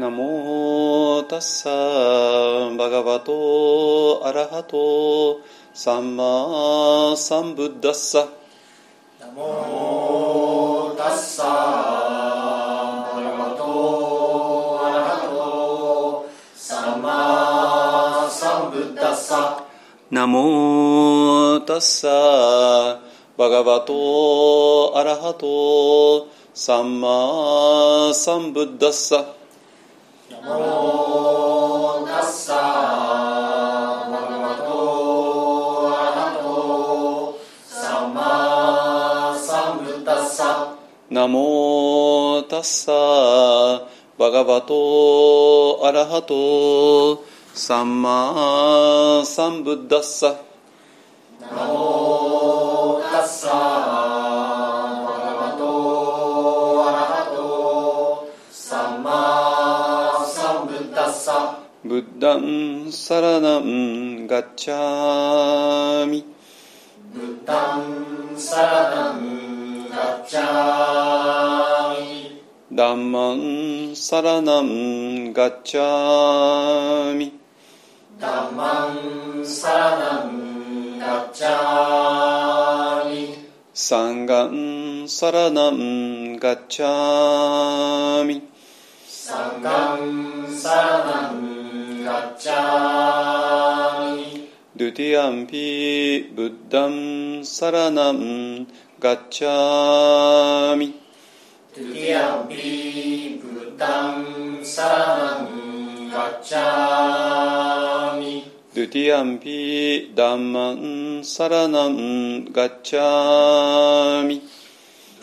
ナモタッサバガバトアラハトサンマサンブッダッサナモタッサバガバトアラハトサンマサンブッダッサナモタッサバガバトアラハトサンマサンブッダッサナモタッサバガバトアラハトサンマサンブッダッサナモタッサブッダンサラナンガッチャミ。ブッダンサラナンガッチャミ。ダンマンサラナンガッチャミ。ダンマンサラナンガッチャミ。サンガンピサラナンガッチャミ。トゥ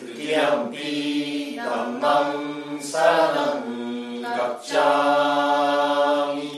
ティアンピサンガンサラダンガッチャ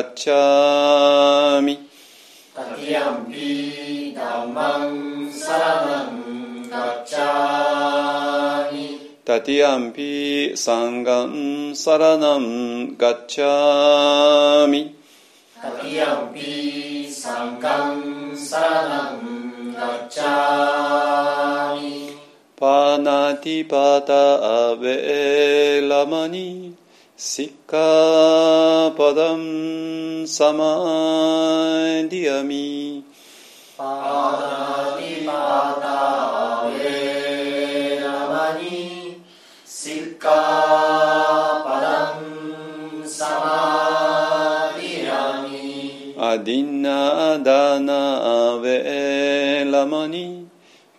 ッチャミタティアンピブッダンサラダンガッチャミタテ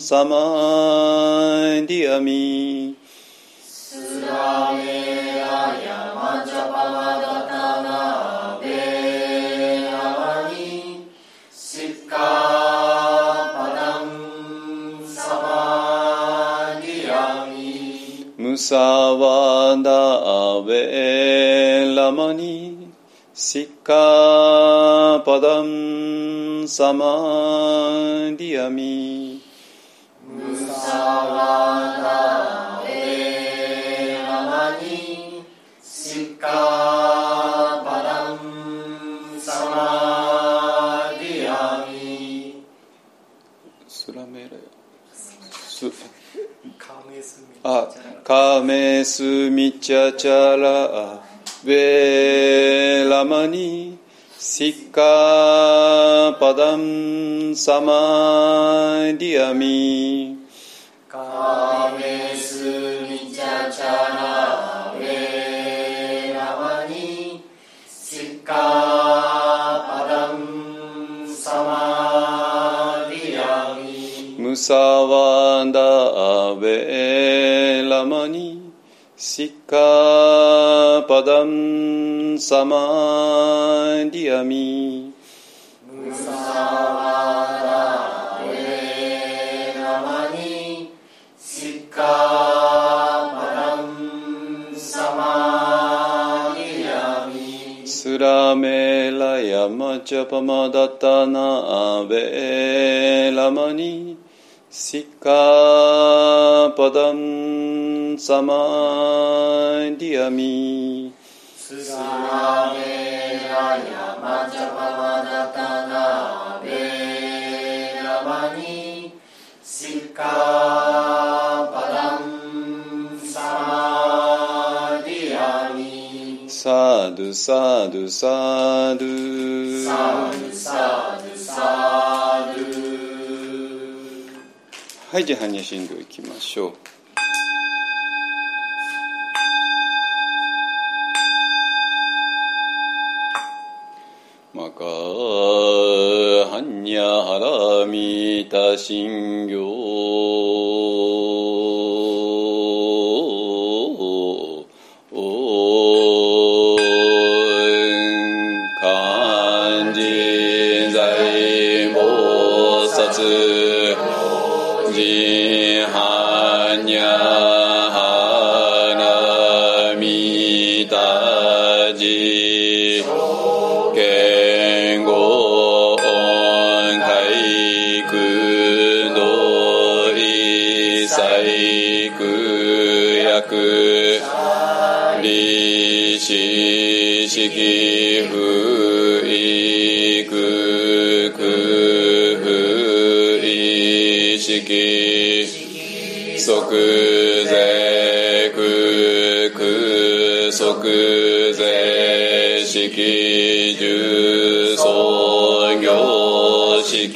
サマディアミアディナダナサマディアミムサワダベアマニシッカパダンサマディアミスラメスカメスミあカメスミチャチャラベラマニ सिक्कापदं समादयामि कामेषु निचाचारावे नमनि सिक्कापदं समादयामि मुसावादा वे लमनि सिक् पदं समादयामि सुरामेलयमजपमदतना वेलमणि सिक्कापदम् サマディアミスメラヤマチャパマタナベラマニシカパダンサマディアミサドサドサドサドサドサドはい、じゃあ、般若心経いきましょう。にはらみた信ん式即税空空即税式重尊業式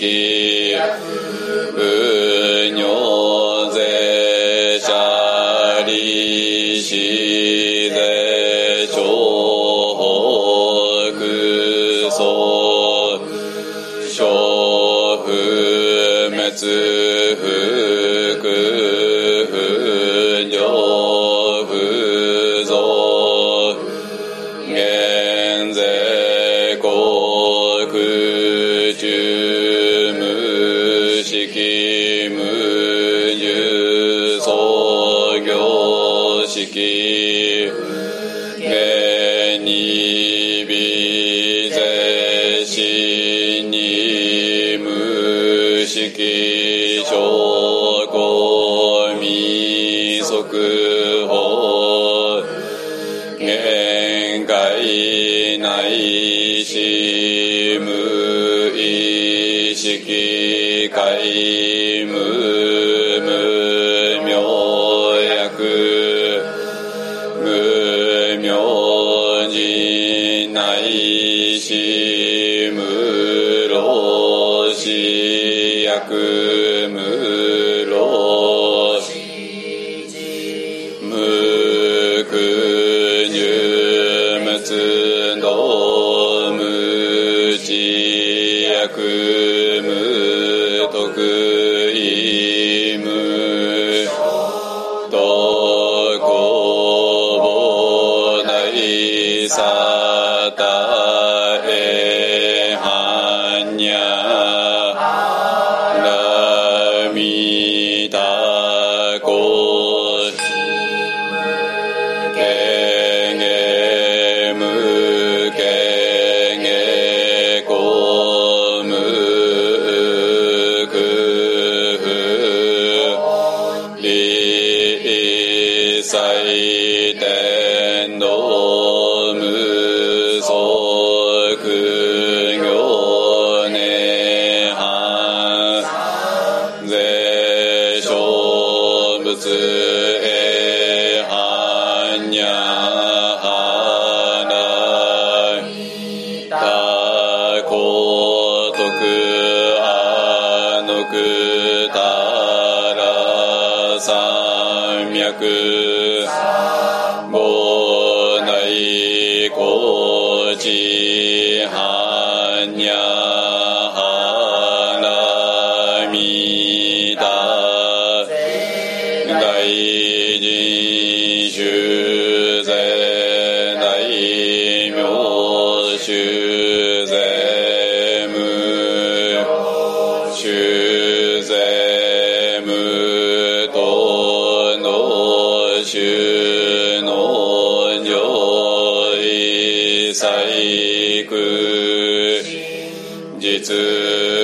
実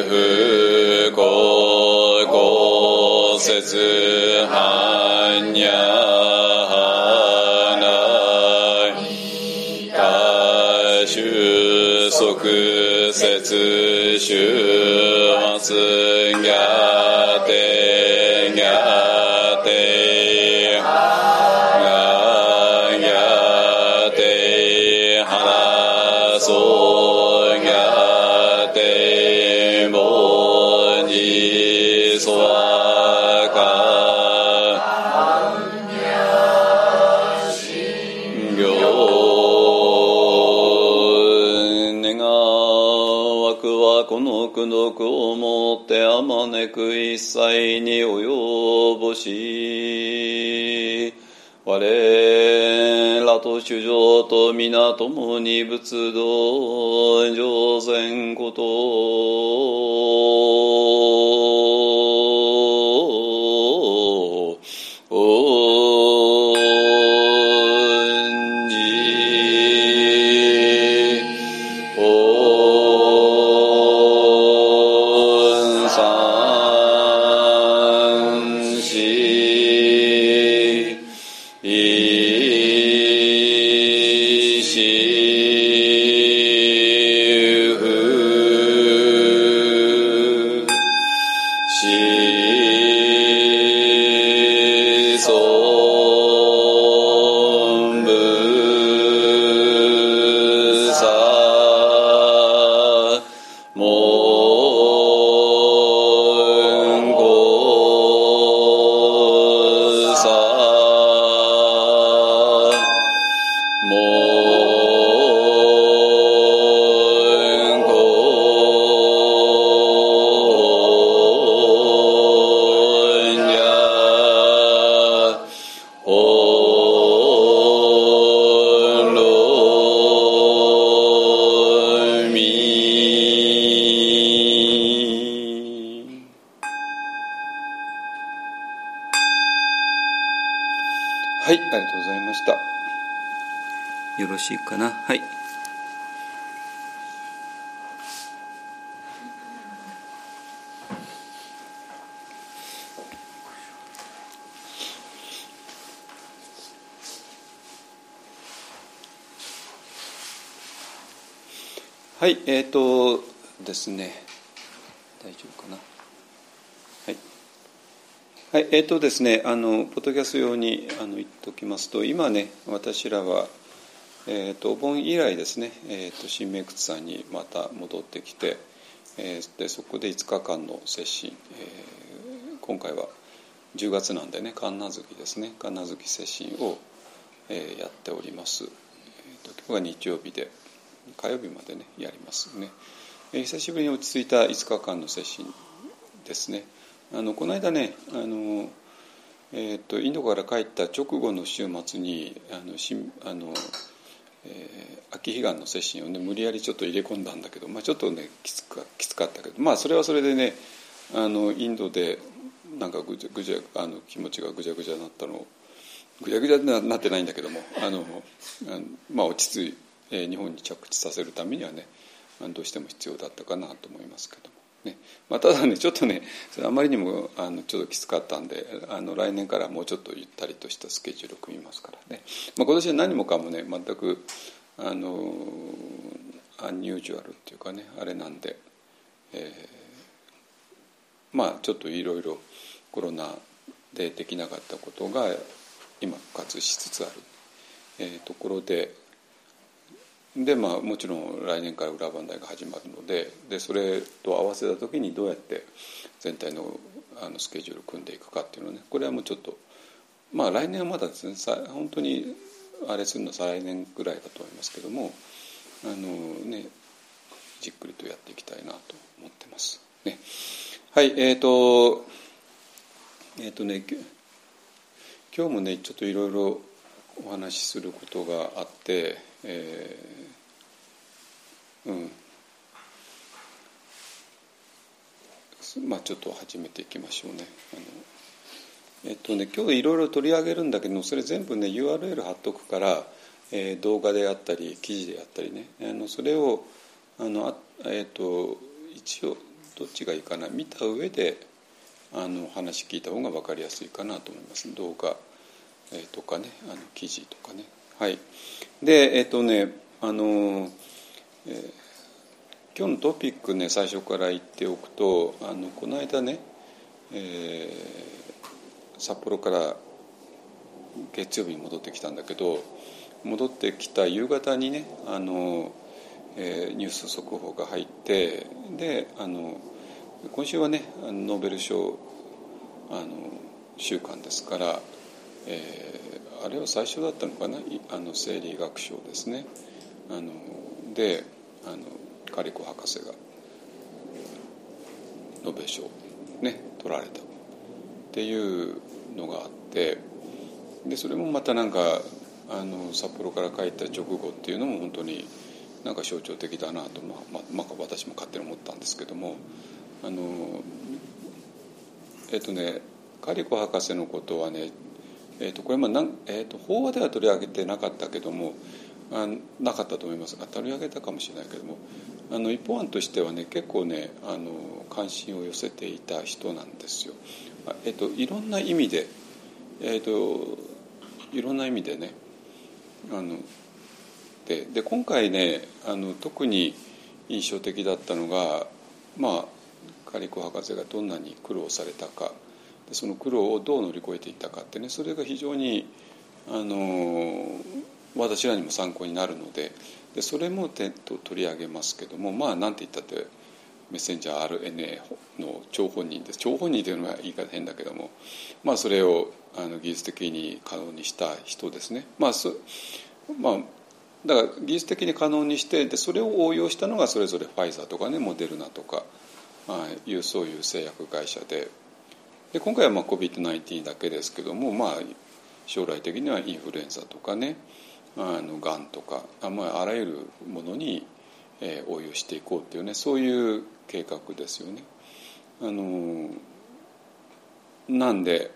不公公説般若花多収束節終末逆転共に仏道えっ、ー、とですね、あのポッドキャスト用にあの言っておきますと、今ね、私らはえー、とお盆以来ですね、えー、と新明窟さんにまた戻ってきて、えー、でそこで5日間の接心、えー、今回は10月なんでね神奈月ですね神奈月接心を、えー、やっております、えー、と今日が日曜日で火曜日までねやりますね、えー、久しぶりに落ち着いた5日間の接心ですね。あのこの間ねあのえー、とインドから帰った直後の週末にあのしあのえー、秋彼岸の接心をね無理やりちょっと入れ込んだんだけど、まあ、ちょっとねきつかきつかったけどまあそれはそれでねあのインドでなんかぐちゃぐちゃあの気持ちがぐちゃぐちゃになったのぐちゃぐちゃになってないんだけどもあのまあ落ち着い、えー、日本に着地させるためにはねどうしても必要だったかなと思いますけど。ね。まあ、ただねちょっとねそれあまりにもあのちょっときつかったんであの来年からもうちょっとゆったりとしたスケジュールを組みますからね、まあ、今年は何もかもね全くあのアンニュージュアルっていうかねあれなんで、えー、まあちょっといろいろコロナでできなかったことが今復活しつつある、えー、ところででまあもちろん来年から裏番台が始まるのででそれと合わせた時にどうやって全体のあのスケジュールを組んでいくかっていうのねこれはもうちょっとまあ来年はまだですねさ本当にあれするのは再来年ぐらいだと思いますけどもあのねじっくりとやっていきたいなと思ってます。ね、はいえっ、ー、とえっ、ー、とね今日もねちょっといろいろお話しすることがあって、えうん。まあちょっと始めていきましょうね。あのえっとね今日いろいろ取り上げるんだけどそれ全部ね URL 貼っとくから、えー、動画であったり記事であったりね。あのそれをあのあ、えっと一応どっちがいいかな。見た上であの話聞いた方が分かりやすいかなと思います。動画、えー、とかねあの記事とかね。はい。でえっ、とねあの、えー、今日のトピックね最初から言っておくとあのこの間ね、えー、札幌から月曜日に戻ってきたんだけど戻ってきた夕方にねあの、えー、ニュース速報が入ってであの今週はねノーベル賞あの週間ですから、え、あれは最初だったのかな？あの生理学賞ですね。あのであのカリコ博士がノーベル賞ね取られたっていうのがあってでそれもまたなんかあの札幌から帰った直後っていうのも本当になんか象徴的だなと、まあまあ、私も勝手に思ったんですけどもあのえっ、とねカリコ博士のことはね、えー、とこれまあなん、えー、と法話では取り上げてなかったけどもあなかったと思いますが取り上げたかもしれないけどもあの一方案としてはね結構ねあの関心を寄せていた人なんですよ。えっと、いろんな意味で、えっと、いろんな意味でねあのでで今回ねあの特に印象的だったのがまあカリコ博士がどんなに苦労されたかでその苦労をどう乗り越えていったかってねそれが非常にあの私らにも参考になるのででそれもと取り上げますけどもまあ何て言ったってメッセンジャー RNA の張本人です張本人というのは言い方変だけども、まあ、それをあの技術的に可能にした人ですね。まあそまあだから技術的に可能にしてでそれを応用したのがそれぞれファイザーとかねモデルナとかあいうそういう製薬会社でで今回はまあ COVID-19 だけですけども、まあ、将来的にはインフルエンザとかねあのがんとかあ,、まあ、あらゆるものに、えー、応用していこうっていうねそういう計画ですよね。あのなんで、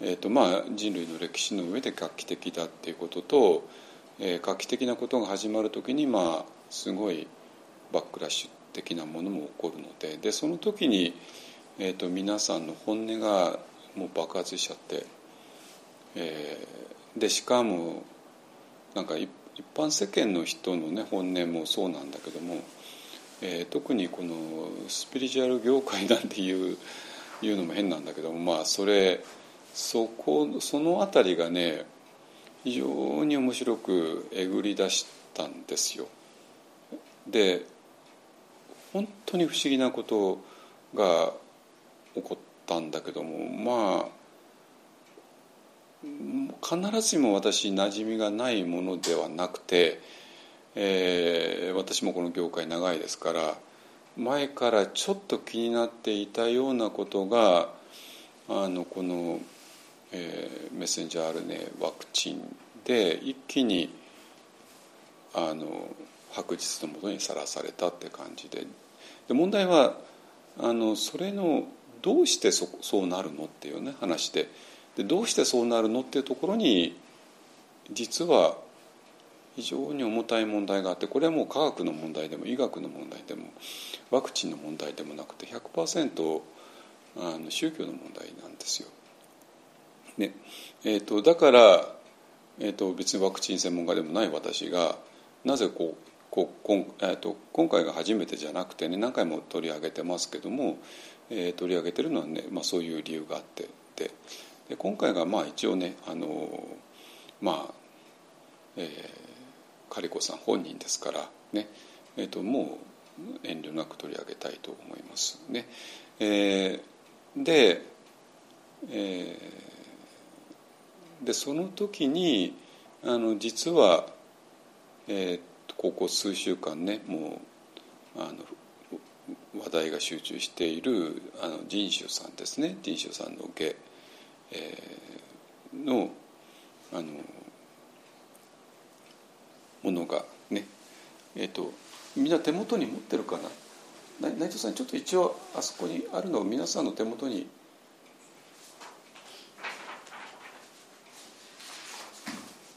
えーとまあ、人類の歴史の上で画期的だっていうことと、えー、画期的なことが始まる時に、まあ、すごいバックラッシュ的なものも起こるのででその時に、えーと、皆さんの本音がもう爆発しちゃって、えー、でしかもなんか一般世間の人のね本音もそうなんだけども、えー、特にこのスピリチュアル業界なんていういうのも変なんだけどもまあそれそこその辺りがね非常に面白くえぐり出したんですよ。で本当に不思議なことが起こったんだけどもまあ必ずしも私馴染みがないものではなくて、えー、私もこの業界長いですから前からちょっと気になっていたようなことがあのこの、えー、メッセンジャー RNA ワクチンで一気にあの白日のもとにさらされたって感じで。で問題はあのそれのどうしてそそうなるのっていうね話ででどうしてそうなるのっていうところに実は非常に重たい問題があってこれはもう科学の問題でも医学の問題でもワクチンの問題でもなくて100%あの宗教の問題なんですよ。ねえーと、だから、えーと、別にワクチン専門家でもない私がなぜこうここん、えーと、今回が初めてじゃなくてね何回も取り上げてますけども、えー、取り上げてるのはね、まあ、そういう理由があってでで今回がまあ一応ねあのまあ、えー、カリコさん本人ですからね、えーと、もう遠慮なく取り上げたいと思いますね。えー、で,、えー、でその時にあの実は、えー、ここ数週間ねもうあの話題が集中しているあの人種さんですね。人種さんの下えー、のあのものがねえっ、ー、とみんな手元に持ってるかな内藤さんちょっと一応あそこにあるのを皆さんの手元に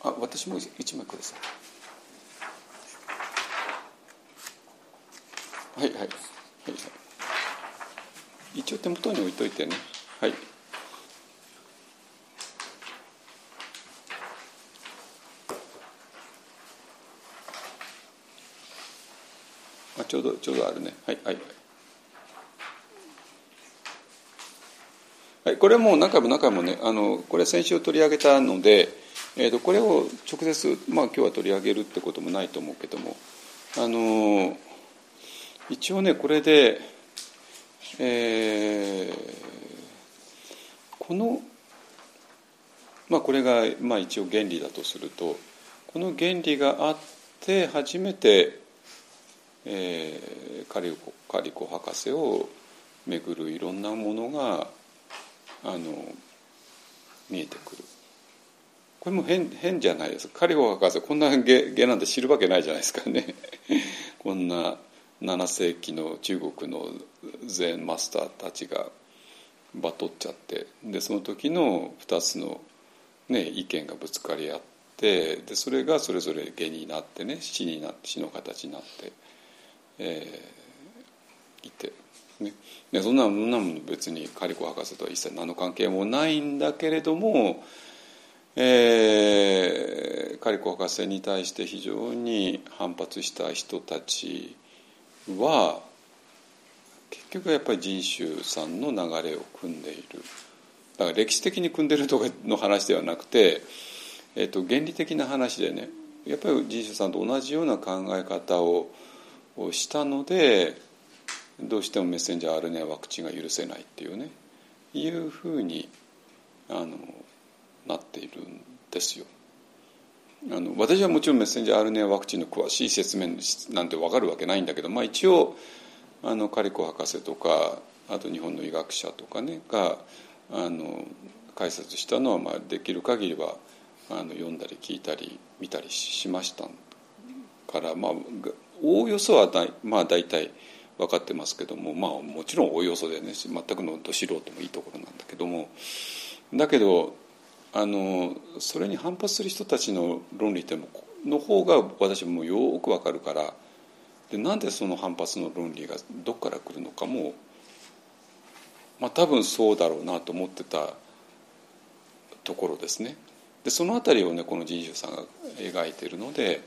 あ私も一枚ください。はいはい。一応手元に置いといてね。はい。あちょうどちょうどあるね。はいはいはい。これもう何回も何回もねあのこれ先週取り上げたので、えー、とこれを直接、まあ、今日は取り上げるってこともないと思うけどもあの一応ねこれで、えー、このまあこれが、まあ、一応原理だとするとこの原理があって初めてえー、カリコカリコ博士を巡るいろんなものがあの見えてくる。これも変変じゃないです。カリコ博士こんな芸芸なんて知るわけないじゃないですかね。こんな7世紀の中国の禅マスターたちがバトっちゃってでその時の2つの、ね、意見がぶつかり合ってでそれがそれぞれ下になってね死になって死の形になって。えー、いて、ね、でそんなもの別にカリコ博士とは一切何の関係もないんだけれども、えー、カリコ博士に対して非常に反発した人たちは結局やっぱり人種さんの流れを組んでいるだから歴史的に組んでるとかの話ではなくて、えー、と原理的な話でねやっぱり人種さんと同じような考え方ををしたのでどうしてもメッセンジャー RNA ワクチンが許せないっていうねいうふうにあのなっているんですよ。あの私はもちろんメッセンジャー RNA ワクチンの詳しい説明なんて分かるわけないんだけど、まあ、一応あのカリコ博士とかあと日本の医学者とかねがあの解説したのは、まあ、できる限りはあの読んだり聞いたり見たりしましたから、まあ、おおよそはだまあ大体分かってますけどもまあもちろんおおよそでね全くのど素人もいいところなんだけどもだけどあのそれに反発する人たちの論理っての方が私もよく分かるからでなんでその反発の論理がどこから来るのかもまあ多分そうだろうなと思ってたところですね。でその辺りをねこの人種さんが描いているので。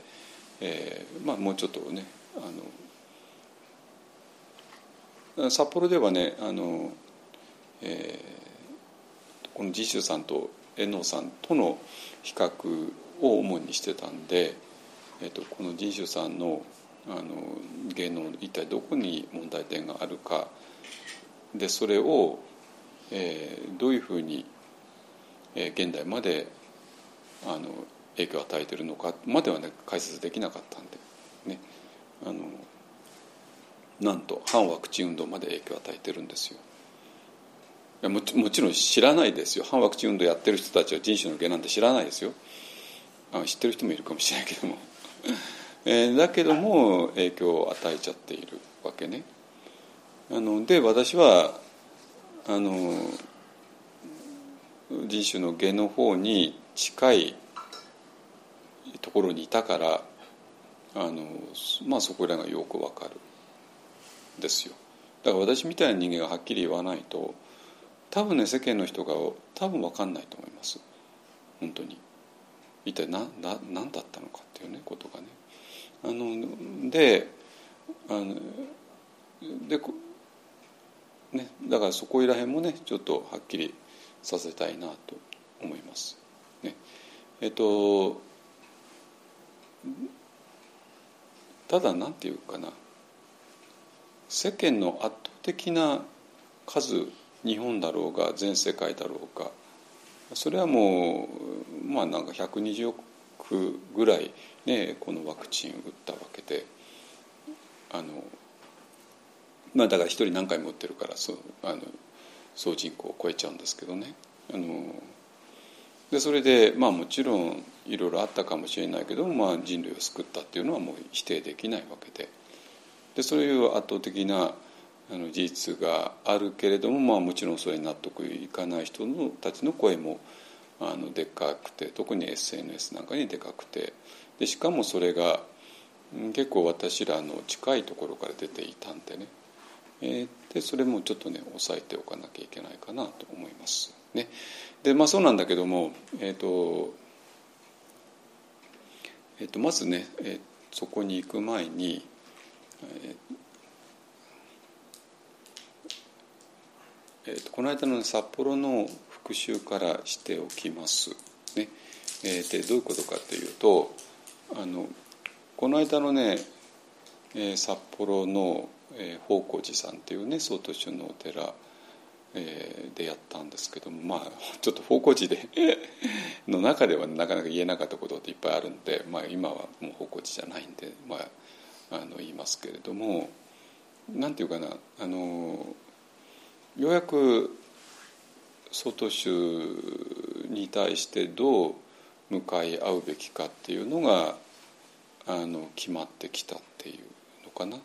えーまあ、もうちょっとねあの札幌ではねあの、えー、この次州さんと遠藤さんとの比較を主にしてたんで、えーと、この次州さんのあの芸能一体どこに問題点があるかでそれを、えー、どういうふうに、えー、現代まであの影響を与えてるのかまではね解説できなかったんでねあのなんと反ワクチン運動まで影響を与えてるんですよ。いやももちろん知らないですよ。反ワクチン運動やってる人たちは人種の下なんて知らないですよ。あ知ってる人もいるかもしれないけども、えー、だけども影響を与えちゃっているわけね。あので私はあの人種の下の方に近いところにいたからあの、まあ、そこらがよくわかるですよ。だから私みたいな人間がはっきり言わないと多分ね世間の人が多分分かんないと思います。本当に。一体何な何だったのかっていうねことがね。あのであのでね、だからそこいら辺もねちょっとはっきりさせたいなと思います。ね、えっとただ何て言うかな。世間の圧倒的な数日本だろうが全世界だろうか。それはもうまあなんか120億ぐらいねこのワクチンを打ったわけであのまあだから一人何回も打ってるからそうあの総人口を超えちゃうんですけどね。あのでそれでまあもちろんいろいろあったかもしれないけど、まあ、人類を救ったっていうのはもう否定できないわけで。でそういう圧倒的なあの事実があるけれども、まあ、もちろんそれに納得いかない人のたちの声もあのでかくて特に SNS なんかにでかくて。でしかもそれが結構私らの近いところから出ていたんでね、えー、でそれもちょっとね押さえておかなきゃいけないかなと思います。ね、でまあそうなんだけども、えーとえー、とまずね、えー、そこに行く前に、えーえーと、この間の、札幌の復習からしておきます。ねえー、でどういうことかというとあのこの間のね、えー、札幌の、えー、宝光寺さんっていうね曹洞宗のお寺、えー、でやったんですけどもまあ ちょっと宝光寺で の中ではなかなか言えなかったことっていっぱいあるんで、まあ、今はもう宝光寺じゃないんで、まあ、あの言いますけれどもなんていうかなあのようやく曹洞宗に対してどう向かい合うべきかっていうのがあの決まってきたっていうのかな。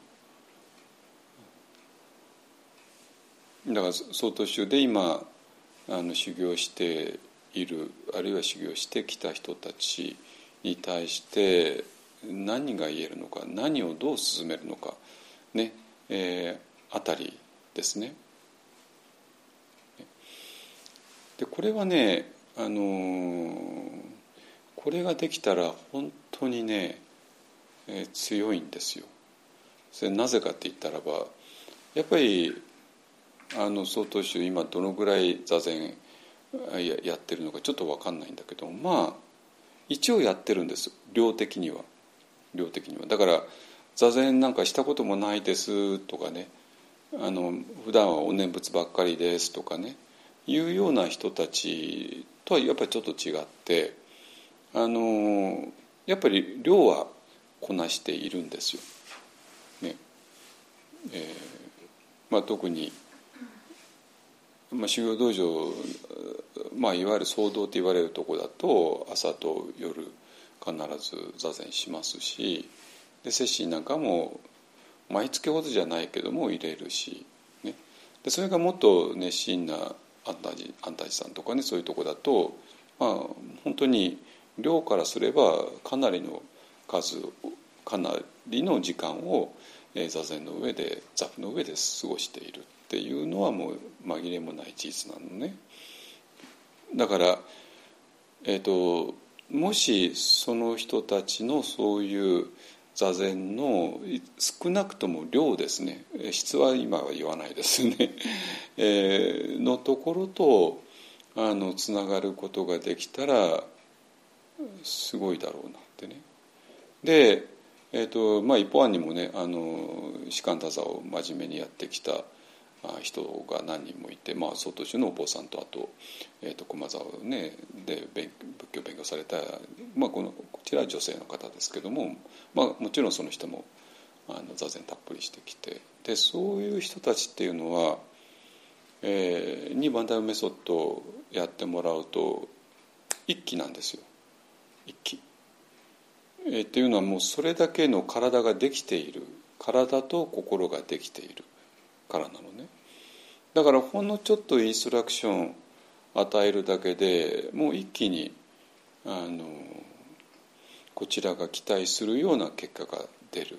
だから曹洞宗で今あの修行しているあるいは修行してきた人たちに対して何が言えるのか何をどう進めるのかねえー、あたりですね。でこれはね、あのー、これができたら本当にねえー、強いんですよ。それなぜかって言ったらばやっぱりあの曹洞宗今どのぐらい座禅やってるのかちょっと分かんないんだけどまあ一応やってるんです。量的には。量的には。だから座禅なんかしたこともないですとかねあの普段はお念仏ばっかりですとかねいうような人たちとはやっぱりちょっと違ってあのやっぱり量はこなしているんですよ。ねえーまあ、特に、まあ、修行道場、まあ、いわゆる僧堂と言われるとこだと朝と夜必ず座禅しますしで摂心なんかも毎月ほどじゃないけども入れるし、ね、でそれがもっと熱心な安泰寺安泰寺さんとかねそういうとこだと、まあ、本当に量からすればかなりの数かなりの時間を座禅の上で座布の上で過ごしているっていうのはもう紛れもない事実なのね。だから、えーと、もしその人たちのそういう座禅の少なくとも量ですね質は今は言わないですね、えー、のところとあのつながることができたらすごいだろうなってね。で、えーとまあ、一方案にもねあの士官多座を真面目にやってきた人が何人もいて、まあ、曹洞宗のお坊さんとあと,、えー、と駒沢ねで仏教勉強された、まあ、このこちらは女性の方ですけども、まあ、もちろんその人もあの座禅たっぷりしてきてでそういう人たちっていうのは、えー、にバンダイメソッドをやってもらうと一気なんですよ。一気。えっていうのはもうそれだけの体ができている。体と心ができている。からなのね。だからほんのちょっとインストラクション与えるだけでもう一気にあのこちらが期待するような結果が出る、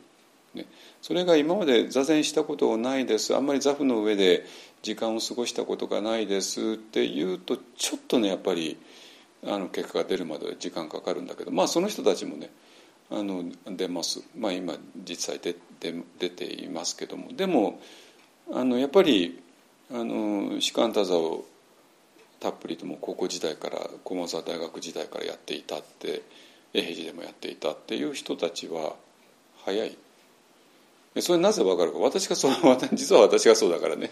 ね、それが今まで座禅したことないです。あんまり座布の上で時間を過ごしたことがないです。っていうとちょっとねやっぱりあの結果が出るまで時間かかるんだけど。まあその人たちもねあの出ます、まあ、今実際出ていますけども。でもあのやっぱりあの士官多座をたっぷりとも高校時代から駒沢大学時代からやっていたって永平寺でもやっていたっていう人たちは早い。それなぜ分かるか。私がそう 実は私がそうだからね。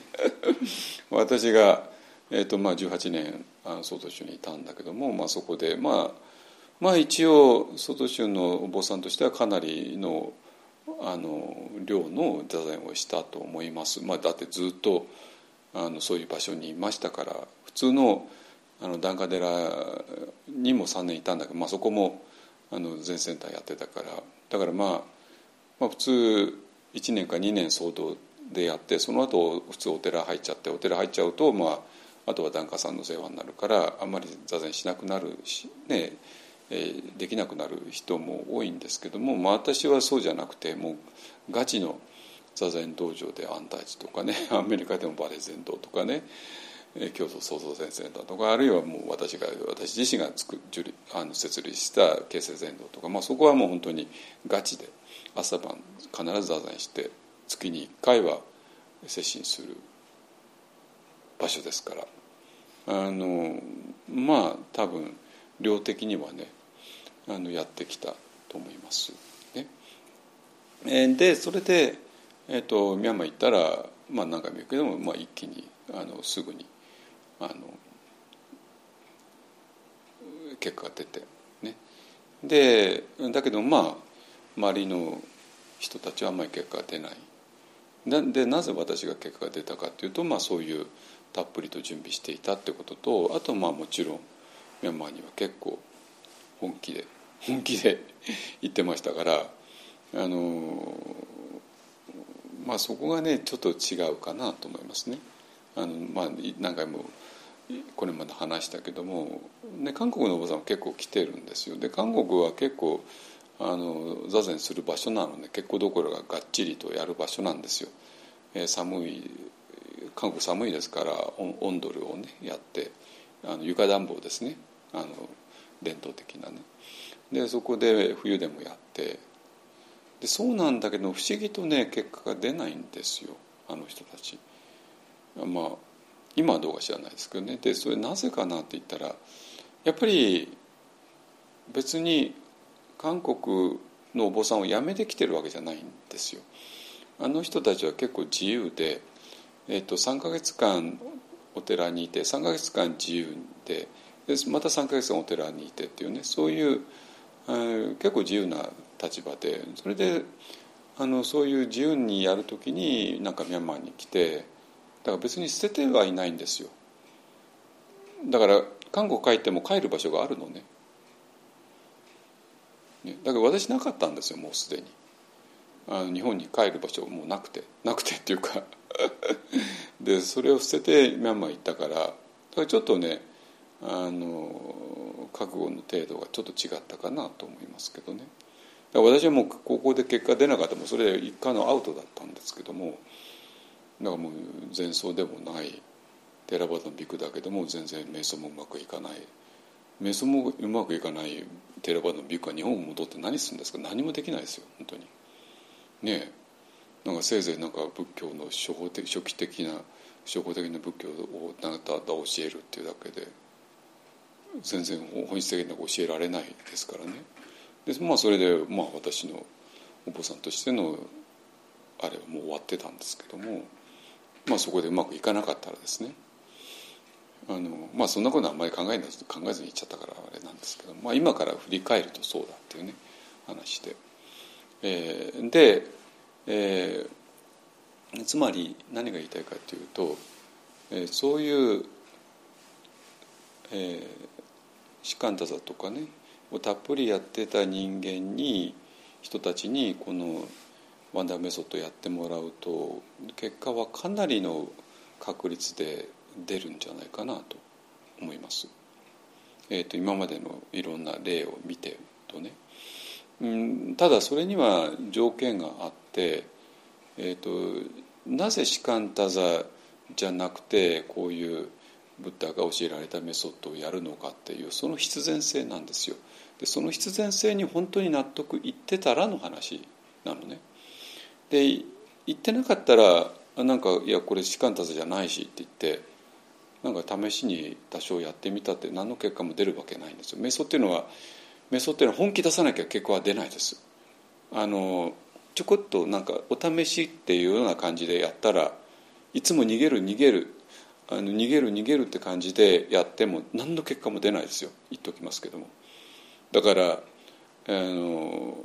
私が、えーとまあ、18年あの総統州にいたんだけども、まあ、そこでまあまあ一応外州のお坊さんとしてはかなりのあの量の座禅をしたと思います、まあ、だってずっとあのそういう場所にいましたから普通のあの檀家寺にも3年いたんだけど、まあ、そこもあの全センターやってたから。だからまあ、まあ普通1年か2年騒動でやってその後普通お寺入っちゃってお寺入っちゃうとまああとは檀家さんの世話になるからあんまり座禅しなくなるしね、できなくなる人も多いんですけども、まあ、私はそうじゃなくてもうガチの座禅道場で安泰寺とかね アメリカでもバレ禅道とかね京都創造先生だとかあるいはもう私が私自身がつくあの設立した形成禅道とか、まあ、そこはもう本当にガチで朝晩必ず座禅して月に1回は接心する場所ですから。あのまあ多分量的にはねあのやってきたと思います。ね、でそれで、えーと、ミャンマー行ったら、まあ、何回も言うけども、まあ、一気にあのすぐにあの結果が出てね。でだけどまあ周りの人たちはあんまり結果が出ない。でなぜ私が結果が出たかというと、まあ、そういうたっぷりと準備していたってこととあとまあもちろんミャンマーには結構本気で本気で言ってましたからあのまあそこがねちょっと違うかなと思いますね。あのまあ、何回もこれまで話したけども、ね、韓国のおばさんも結構来てるんですよ。で韓国は結構あの座禅する場所なので結構どころががっちりとやる場所なんですよ。えー、寒い韓国寒いですからオンドルをねやってあの床暖房ですねあの伝統的なねでそこで冬でもやってでそうなんだけど不思議とね結果が出ないんですよあの人たち。まあ今はどうか知らないですけどねでそれなぜかなって言ったらやっぱり別に韓国のお坊さんを辞めてきてるわけじゃないんですよ。あの人たちは結構自由で、えー、と3か月間お寺にいて3か月間自由ででまた3か月間お寺にいてっていうねそういう結構自由な立場でそれであのそういう自由にやるときになんかミャンマーに来てだから別に捨ててはいないんですよ。だから韓国帰っても帰る場所があるのね。ねだから私なかったんですよもうすでに。あの日本に帰る場所もうなくてなくてっていうか。でそれを捨ててミャンマー行ったからだからちょっとねあの覚悟の程度がちょっと違ったかなと思いますけどね。私はもう高校で結果出なかったもそれで一回のアウトだったんですけどもだからもう前奏でもない寺端のビクだけども全然瞑想もうまくいかない。瞑想もうまくいかない寺端のビクは日本に戻って何するんですか？何もできないですよ本当に。ねえ。なんかせいぜいなんか仏教の初歩的初期的な初歩的な仏教をただ教えるっていうだけで。全然本質的な教えられないですからね。で、まあ、それで、まあ、私のお坊さんとしてのあれはもう終わってたんですけども、まあ、そこでうまくいかなかったらですねあの、まあ、そんなことあんまり考えな考えずに言っちゃったからあれなんですけど、まあ、今から振り返るとそうだっていうね話で、えー、で、えー、つまり何が言いたいかというと、えー、そういう、えー、士官座とかねをたっぷりやってた人間に人たちにこのワンダーメソッドやってもらうと結果はかなりの確率で出るんじゃないかなと思います。えーと、今までのいろんな例を見てるとね、うん、ただそれには条件があって、えーとなぜ士官多座じゃなくてこういうブッダが教えられたメソッドをやるのかっていうその必然性なんですよ。でその必然性に本当に納得いってたらの話なのね。で言ってなかったらなんかいやこれ士官達じゃないしって言ってなんか試しに多少やってみたって何の結果も出るわけないんですよ。瞑想っていうのは瞑想っていうのは本気出さなきゃ結果は出ないです。あのちょこっとなんかお試しっていうような感じでやったらいつも逃げる逃げるあの逃げる逃げるって感じでやっても何の結果も出ないですよ。言っておきますけども。だからあの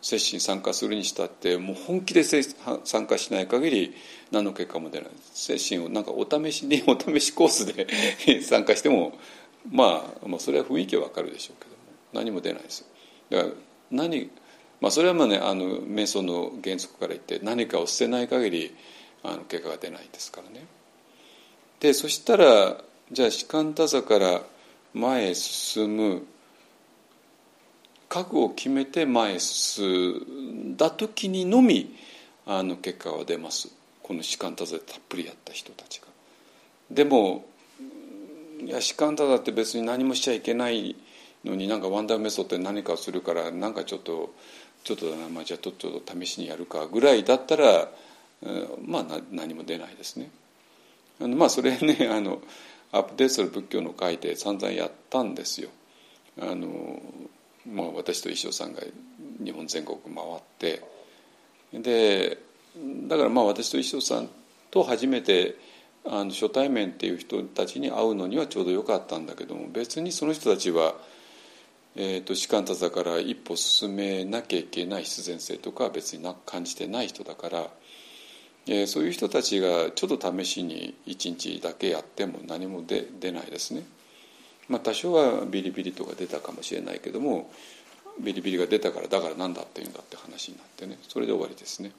接心参加するにしたってもう本気で参加しない限り何の結果も出ない。接心をなんかお試しに お試しコースで 参加しても、まあ、まあそれは雰囲気はわかるでしょうけども。何も出ないですよ。だから何まあ、それはまあねあの瞑想の原則から言って何かを捨てない限りあの結果が出ないですからね。でそしたらじゃあ士官多座から前へ進む覚悟を決めて前へ進んだ時にのみあの結果が出ますこの士官多座でたっぷりやった人たちが。でもいや士官多座って別に何もしちゃいけないのになんかワンダーメソッドで何かをするからなんかちょっとちょっとだな、まあ、じゃあちょっと試しにやるかぐらいだったら、まあ何も出ないですね。あのまあそれねあのアップデートする仏教の会で散々やったんですよ。あのまあ、私と一生さんが日本全国回ってでだからまあ私と一生さんと初めてあの初対面っていう人たちに会うのにはちょうどよかったんだけども別にその人たちは、えーと、士官多座から一歩進めなきゃいけない必然性とかは別にな感じてない人だから、え、そういう人たちがちょっと試しに一日だけやっても何も出出ないですね。まあ、多少はビリビリとか出たかもしれないけどもビリビリが出たからだから何だっていうんだって話になってねそれで終わりですね。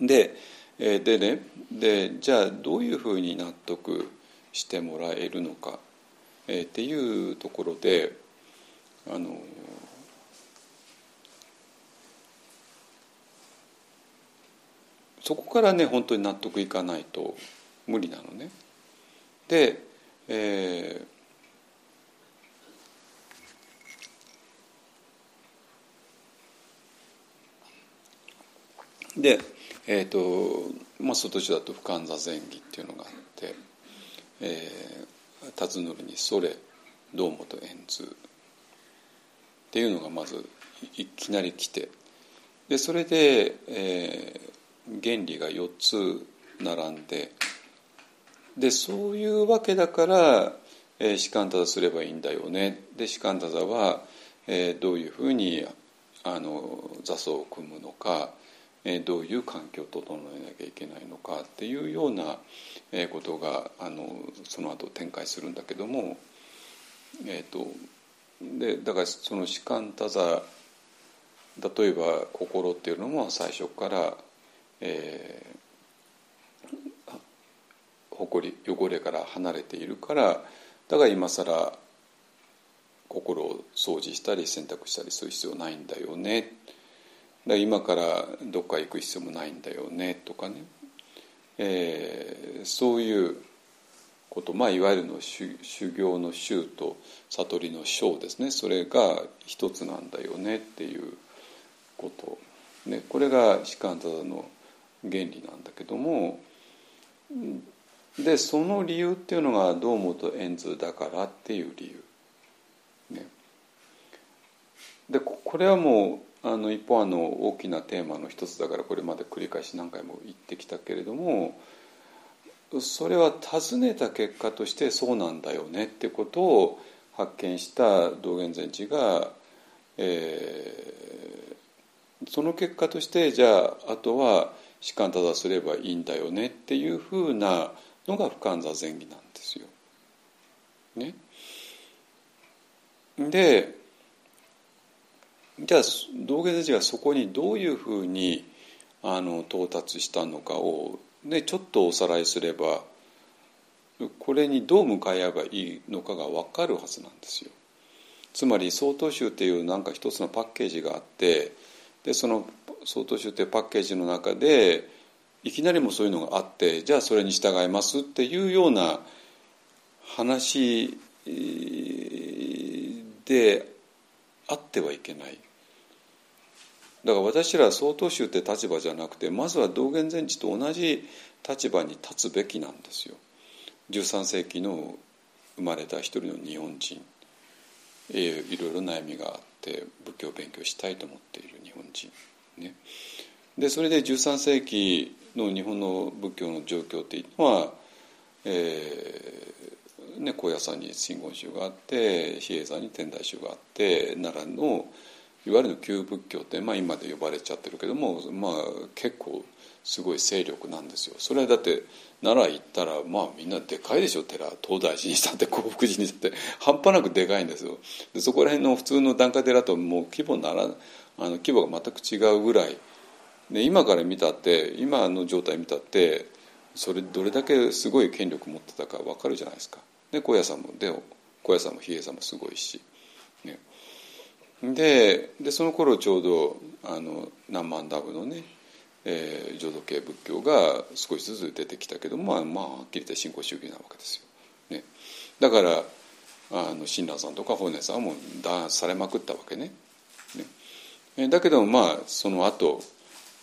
でえでねでじゃあどういうふうに納得してもらえるのか、えっていうところであのそこからね本当に納得いかないと無理なのね。で、えーで、えーとまあ、外地だと「不感座前儀」っていうのがあって「えー、辰徳にそれ堂本円図」っていうのがまずいきなり来てでそれで、えー、原理が4つ並んででそういうわけだから、えー、士官多座すればいいんだよね。で士官多座は、えー、どういうふうにあの座奏を組むのかどういう環境を整えなきゃいけないのかっていうようなことがあのその後展開するんだけども、えーと、でだからその士官多座例えば心っていうのも最初から、えー、誇り汚れから離れているからだから今更心を掃除したり洗濯したりする必要ないんだよね。だから今からどっか行く必要もないんだよね。とかね、えー、そういうこと。まあいわゆるの修行の修と悟りの章ですね。それが一つなんだよねっていうこと、ね、これが士官多の原理なんだけどもでその理由っていうのが堂本円図だからっていう理由。ね、でこれはもうあの一方あの大きなテーマの一つだからこれまで繰り返し何回も言ってきたけれどもそれは尋ねた結果としてそうなんだよねってことを発見した道元禅師が、えー、その結果としてじゃああとは士官正すればいいんだよねっていうふうなのが不完座前儀なんですよ。ね、でじゃあ道元先生がそこにどういうふうにあの到達したのかを、ね、ちょっとおさらいすればこれにどう向かい合えばいいのかが分かるはずなんですよ。つまり曹洞宗っていうなんか一つのパッケージがあってでその曹洞宗っていうパッケージの中でいきなりもそういうのがあってじゃあそれに従いますっていうような話であってはいけないだから私ら曹洞宗って立場じゃなくてまずは道元禅師と同じ立場に立つべきなんですよ。13世紀の生まれた一人の日本人、いろいろ悩みがあって仏教を勉強したいと思っているね、でそれで13世紀の日本の仏教の状況っていうのは、えーね、高野山に真言宗があって比叡山に天台宗があって奈良のいわゆる旧仏教って、まあ、今で呼ばれちゃってるけども、まあ、結構すごい勢力なんですよ。それはだって奈良行ったらまあみんなでかいでしょ寺東大寺にしたって興福寺にしたって半端なくでかいんですよ。でそこら辺の普通の檀家寺ともう規模ならあの規模が全く違うぐらいで今から見たって今の状態見たってそれどれだけすごい権力持ってたか分かるじゃないですか。で高野山もで高野山も比叡山もすごいし。ね、ででその頃ちょうどあの南蛮ダブのね、えー、浄土系仏教が少しずつ出てきたけどまあまあはっきり言って新興宗教なわけですよ。ね、だからあの親鸞さんとか法然さんはもう弾圧されまくったわけね。ねだけどもまあその後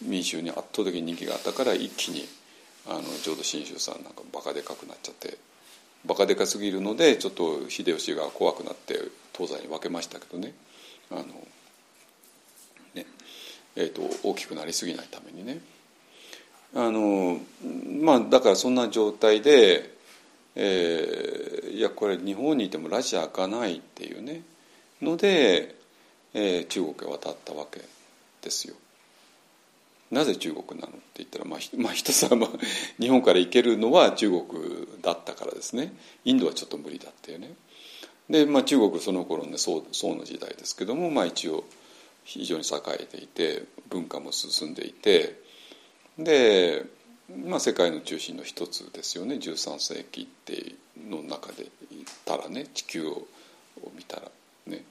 民衆に圧倒的に人気があったから一気にあの浄土真宗さんなんかバカでかくなっちゃってバカでかすぎるのでちょっと秀吉が怖くなって東西に分けましたけどね。あのね、えーと、大きくなりすぎないためにね。あのまあだからそんな状態で、えー、いやこれ日本にいてもラジア開かないっていうね。ので、えー、中国へ渡ったわけですよ。なぜ中国なのって言ったら、まあ、まあ、一つは、まあ、日本から行けるのは中国だったからですね。インドはちょっと無理だっていうね。で、まあ、中国その頃ね宋宋の時代ですけども、まあ、一応非常に栄えていて文化も進んでいてで、まあ、世界の中心の一つですよね。13世紀っての中で言ったらね地球を見たらね。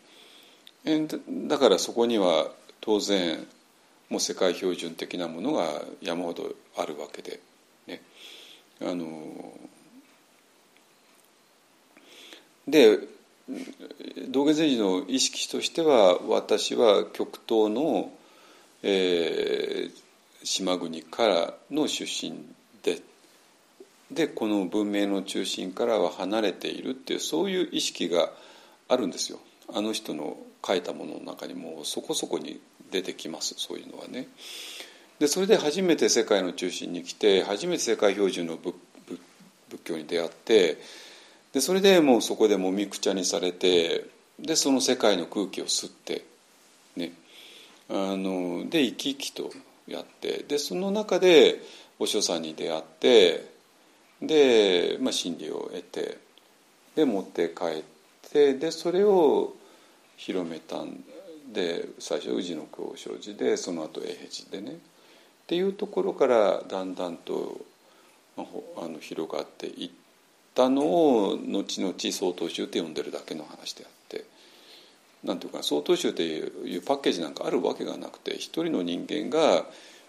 だからそこには当然もう世界標準的なものが山ほどあるわけで、ね、あので道元禅師の意識としては私は極東の、えー、島国からの出身ででこの文明の中心からは離れているっていうそういう意識があるんですよ。あの人の書いたものの中にもそこそこに出てきますそういうのはね。でそれで初めて世界の中心に来て初めて世界標準の仏教に出会ってでそれでもうそこでもみくちゃにされてでその世界の空気を吸ってねあので生き生きとやってでその中でお師匠さんに出会ってで、まあ、真理を得てで持って帰ってでそれを広めたんで最初宇治の空生寺でその後永平寺でねっていうところからだんだんとあの広がっていったのを後々曹洞宗って呼んでるだけの話であってなんていうか曹洞宗っていうパッケージなんかあるわけがなくて一人の人間が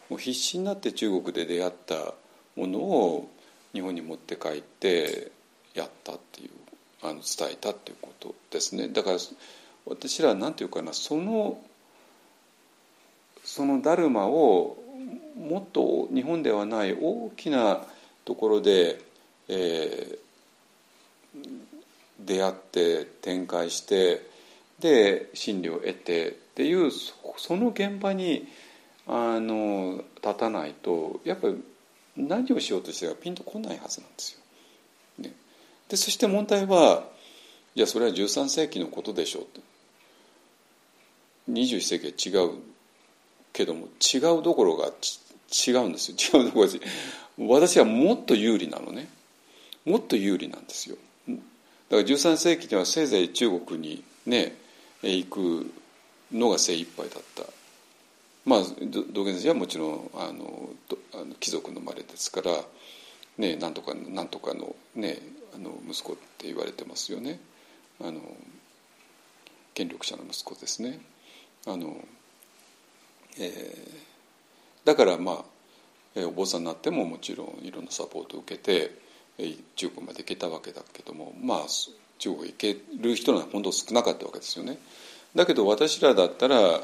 もう必死になって中国で出会ったものを日本に持って帰ってやったっていうあの伝えたっていうことですね。だから私らは何て言うかなそのそのダルマをもっと日本ではない大きなところで、えー、出会って展開してで真理を得てっていうその現場にあの立たないとやっぱり何をしようとしてかピンとこないはずなんですよ。ね、でそして問題はじゃあそれは13世紀のことでしょう21世紀は違うけども違うどころが違うんですよ。違うどころが私はもっと有利なのね。もっと有利なんですよ。だから13世紀にはせいぜい中国にね行くのが精一杯だった。まあ道元先生はもちろんあのあの貴族の生まれですからねなんとかなんとかのねあの息子って言われてますよね。あの権力者の息子ですね。あの、えー、だからまあ、えー、お坊さんになってももちろんいろんなサポートを受けて、えー、中国まで行けたわけだけどもまあ中国行ける人は本当少なかったわけですよね。だけど私らだったら、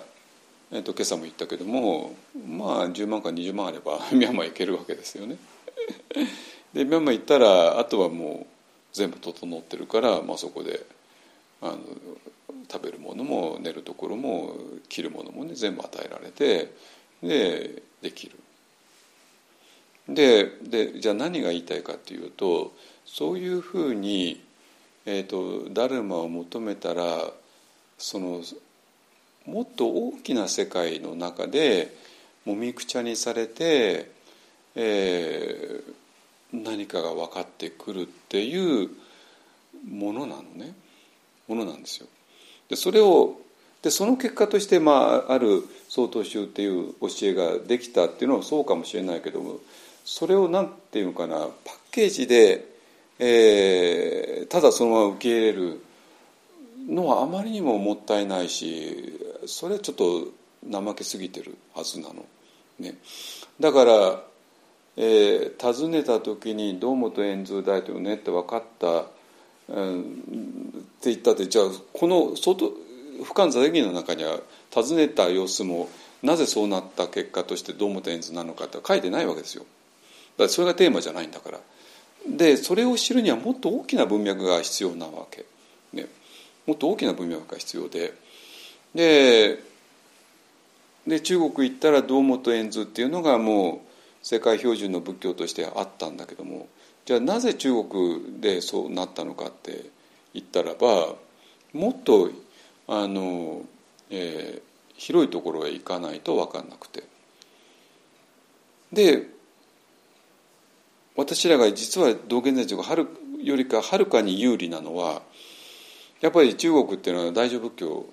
えーと、今朝も言ったけどもまあ10万か20万あれば ミャンマー行けるわけですよね。でミャンマー行ったらあとはもう全部整ってるから、まあ、そこであの食べるものも寝るところも着るものもね全部与えられてでできる。ででじゃあ何が言いたいかっていうとそういうふうに、えーと、ダルマを求めたらそのもっと大きな世界の中でもみくちゃにされて、えー、何かが分かってくるっていうものなのねものなんですよ。でそれをでその結果として、まあ、ある曹洞宗っていう教えができたっていうのはそうかもしれないけどもそれを何て言うのかなパッケージで、えー、ただそのまま受け入れるのはあまりにももったいないしそれはちょっと怠けすぎてるはずなの。ね、だから、えー、訪ねた時に堂本円通大統領ねって分かった、うん、って言ったってじゃあこの外俯瞰座議の中には尋ねた様子もなぜそうなった結果として堂本円図なのかって書いてないわけですよ。だからそれがテーマじゃないんだから。でそれを知るにはもっと大きな文脈が必要なわけ。ね、もっと大きな文脈が必要で。でで中国行ったら堂本円図っていうのがもう世界標準の仏教としてあったんだけどもじゃあなぜ中国でそうなったのかって言ったらばもっとあの、えー、広いところへ行かないと分かんなくてで私らが実は道元禅師がはるよりかはるかに有利なのはやっぱり中国っていうのは大乗仏教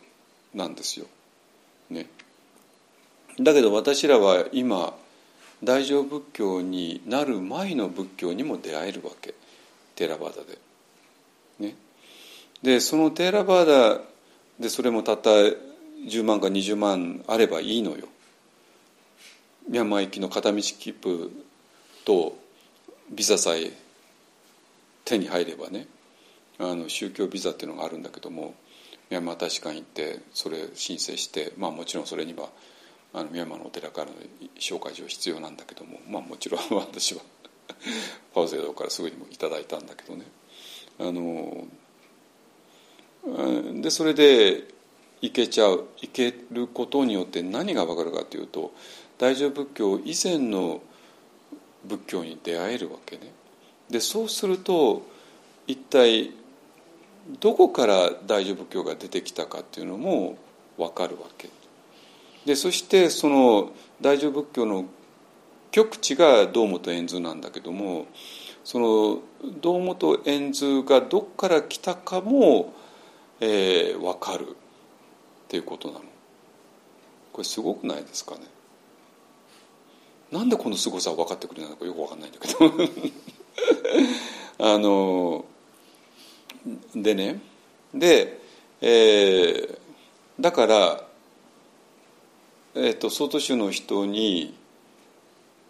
なんですよ。ね、だけど私らは今大乗仏教になる前の仏教にも出会えるわけテラバーダで。ね、でそのテラバーダでそれもたった10万か20万あればいいのよ。ミャンマー行きの片道切符とビザさえ手に入ればねあの宗教ビザっていうのがあるんだけどもミャンマー大使館行ってそれ申請してまあもちろんそれにはあのミャンマーのお寺からの紹介状必要なんだけどもまあもちろん 私はパウゼドからすぐにもいただいたんだけどねあのでそれでいけちゃういけることによって何が分かるかというと大乗仏教以前の仏教に出会えるわけね。でそうすると一体どこから大乗仏教が出てきたかっていうのも分かるわけ。でそしてその大乗仏教の極地が堂本円図なんだけどもその堂本円図がどこから来たかもえー、分かる。っていうことなの。これすごくないですかね。なんでこの凄さを分かってくれないのかよく分かんないんだけど。あのでね。で、えー、だから、えーと、総都州の人に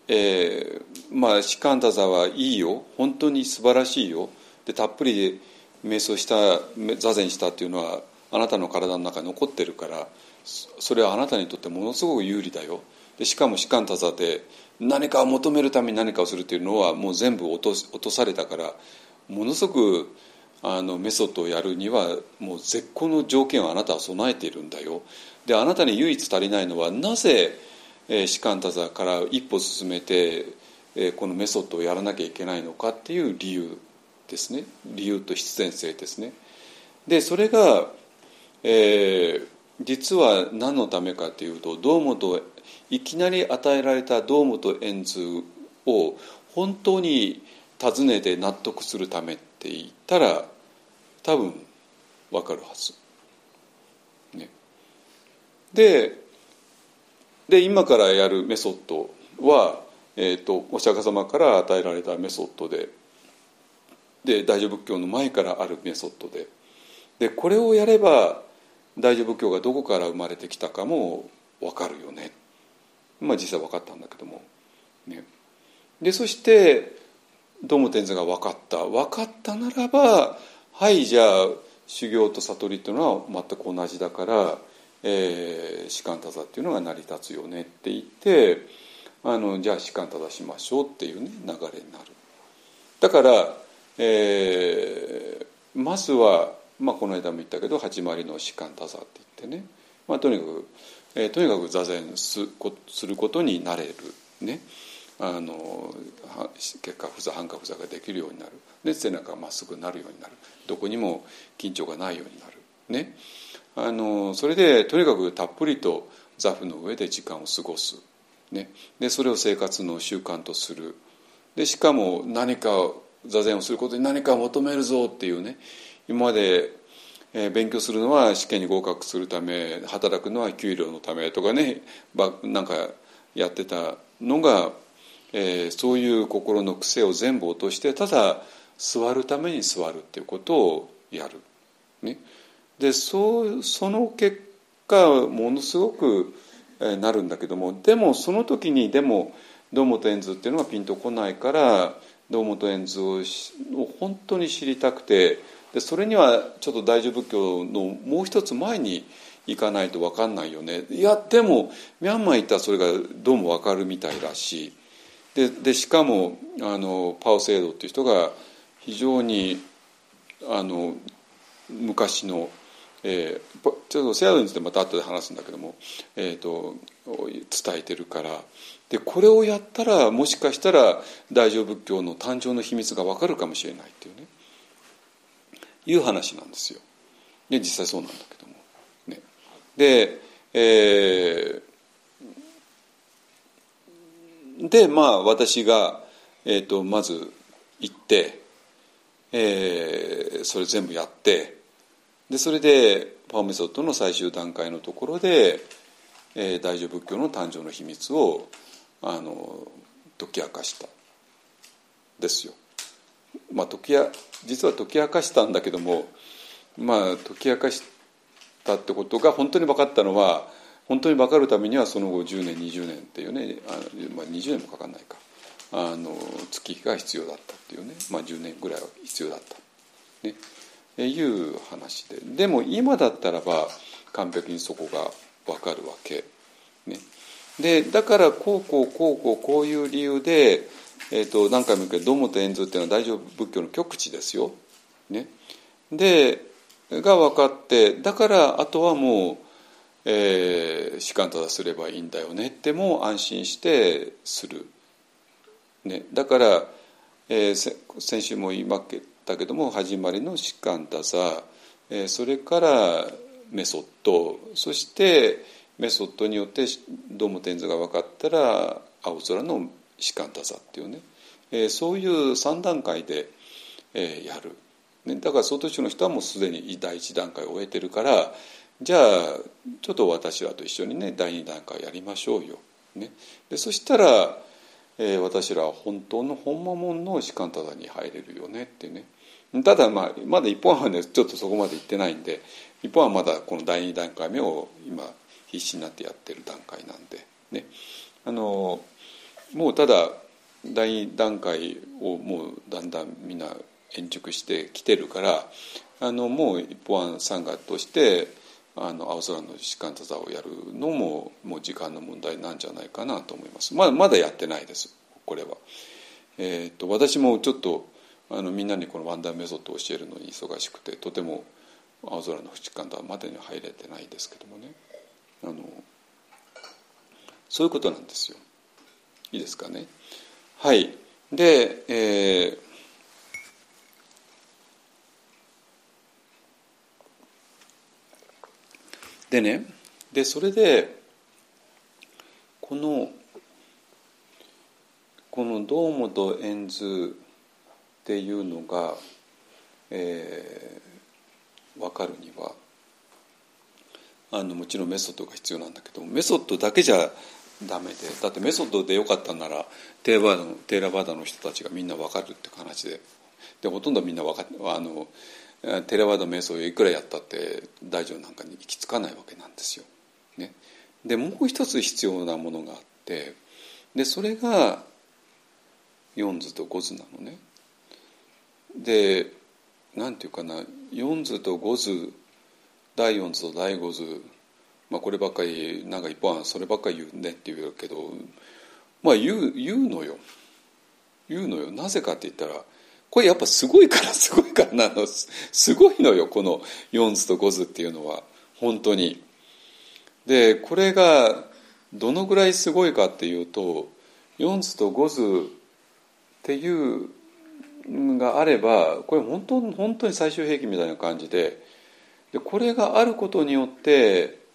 えー、まあ士官太座はいいよ。本当に素晴らしいよ。でたっぷり瞑想した座禅したっていうのはあなたの体の中に残ってるからそれはあなたにとってものすごく有利だよ。でしかも士官多座で何かを求めるために何かをするっていうのはもう全部落と落とされたからものすごくあのメソッドをやるにはもう絶好の条件をあなたは備えているんだよ。であなたに唯一足りないのはなぜ、えー、士官多座から一歩進めて、えー、このメソッドをやらなきゃいけないのかっていう理由ですね。理由と必然性ですね。でそれが、えー、実は何のためかというと堂本いきなり与えられた堂本円図を本当に尋ねて納得するため。って言ったら多分分かるはず。ね、でで今からやるメソッドは、えーとお釈迦様から与えられたメソッドでで大乗仏教の前からあるメソッドででこれをやれば大乗仏教がどこから生まれてきたかも分かるよね。まあ実際分かったんだけども、ね、でそして堂本天座が分かった。分かったならばはいじゃあ修行と悟りっていうのは全く同じだから、えー、士官多座っていうのが成り立つよねって言ってあのじゃあ士官多座しましょうっていうね流れになる。だからえー、まずは、まあ、この間も言ったけど始まりの士官多座って言ってね、まあ、とにかく、えー、とにかく座禅すすることになれるね。あの結果不座半過不座ができるようになる。で背中がまっすぐなるようになる。どこにも緊張がないようになる。ね。あのそれでとにかくたっぷりと座布の上で時間を過ごす、ね、でそれを生活の習慣とする。でしかも何か座禅をすることに何か求めるぞっていうね。今まで、え、勉強するのは試験に合格するため働くのは給料のためとかね。なんかやってたのが、えー、そういう心の癖を全部落としてただ座るために座るっていうことをやる。ね、でそうその結果ものすごくえなるんだけどもでもその時にでも堂本円図っていうのがピンとこないから堂本円図を本当に知りたくてでそれにはちょっと大乗仏教のもう一つ前に行かないと分かんないよねいやでもミャンマー行ったらそれがどうも分かるみたいだしででしかもあのパオセイドっていう人が非常にあの昔の、えー、ちょっとセアドについてまた後で話すんだけども、えーと、伝えてるからでこれをやったらもしかしたら大乗仏教の誕生の秘密が分かるかもしれないっていうねいう話なんですよ。で実際そうなんだけども。ね、で、えー、でまあ私が、えーと、まず行って、えー、それ全部やってでそれでパオメソッドの最終段階のところで、えー、大乗仏教の誕生の秘密をあの解き明かしたですよ。まあ、解きや実は解き明かしたんだけども、まあ、解き明かしたってことが本当に分かったのは本当に分かるためにはその後10年20年っていうねあまあ、20年もかかんないか。あの月日が必要だったっていうね、まあ、10年ぐらいは必要だった、ね、いう話で。でも今だったらば完璧にそこが分かるわけ。ね、でだからこうこうこうこうこういう理由でえーと、何回も言うけど堂本円図っていうのは大乗仏教の極地ですよ。ね、でが分かってだからあとはもう、えー、士官ただすればいいんだよねっても安心してする。ね、だから、えー、先週も言いましたけども始まりの士官た座、えー、それからメソッド。そしてメソッドによって堂本円図が分かったら青空の士官多座っていうね、えー、そういう3段階で、えー、やる、ね、だから総統州の人はもうすでに第1段階を終えてるからじゃあちょっと私らと一緒にね第2段階やりましょうよ、ね、でそしたら、えー、私らは本当の本間門の士官多座に入れるよねってね。ただまあまだ一本はねちょっとそこまで行ってないんで一本はまだこの第2段階目を今必死になってやってる段階なんで。ね。あのもうただ第段階をもうだんだんみんな延熟してきてるからあのもう一方案参加としてあの青空の士官座をやるのももう時間の問題なんじゃないかなと思いますまだまだやってないですこれは。えーと、私もちょっとあのみんなにこのワンダーメソッドを教えるのに忙しくてとても青空の士官座までに入れてないですけどもねあのそういうことなんですよ。いいですかね。はい。で、えー、でね、で、それで、この、この堂本円図っていうのが、えー、分かるにはあのもちろんメソッドが必要なんだけどメソッドだけじゃダメでだってメソッドでよかったならテーバーのテーラバーダの人たちがみんな分かるって話ででほとんどみんな分かあのテーラバーダ瞑想をいくらやったって大乗なんかに行き着かないわけなんですよ。ね、でもう一つ必要なものがあってでそれが四図と五図なのね。でなんていうかな四図と五図第四図と第五図まあ、こればっかりなんか一本はそればっかり言うねって言うけどまあ言う言うのよ言うのよなぜかって言ったらこれやっぱすごいからすごいからなの。すごいのよこの4図と5図っていうのは。本当に。でこれがどのぐらいすごいかっていうと4図と5図っていうがあればこれ本当本当に最終兵器みたいな感じで。でこれがあることによって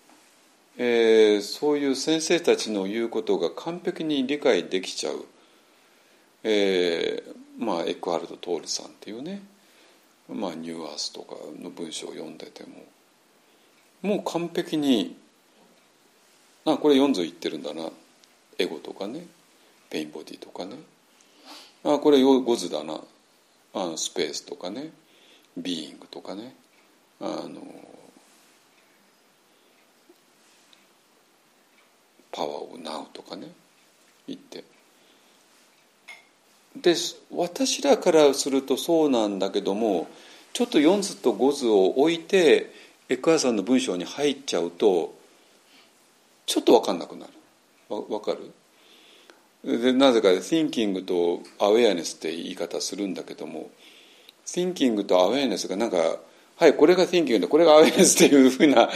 えー、そういう先生たちの言うことが完璧に理解できちゃう、えー、まあエクハルト・トールさんっていうねまあ、ニューアースとかの文章を読んでてももう完璧にあこれ4図言ってるんだな。エゴとかね pain body とかね。あこれ5図だな。あスペースとかね。 being とかね。あの Power of Now とかね言って。で私らからするとそうなんだけどもちょっと4図と5図を置いてエクアさんの文章に入っちゃうとちょっと分かんなくなる。わ分かる？でなぜか thinking と awareness って言い方するんだけども thinking と awareness がなんかはいこれが thinking でこれが awareness っていうふうな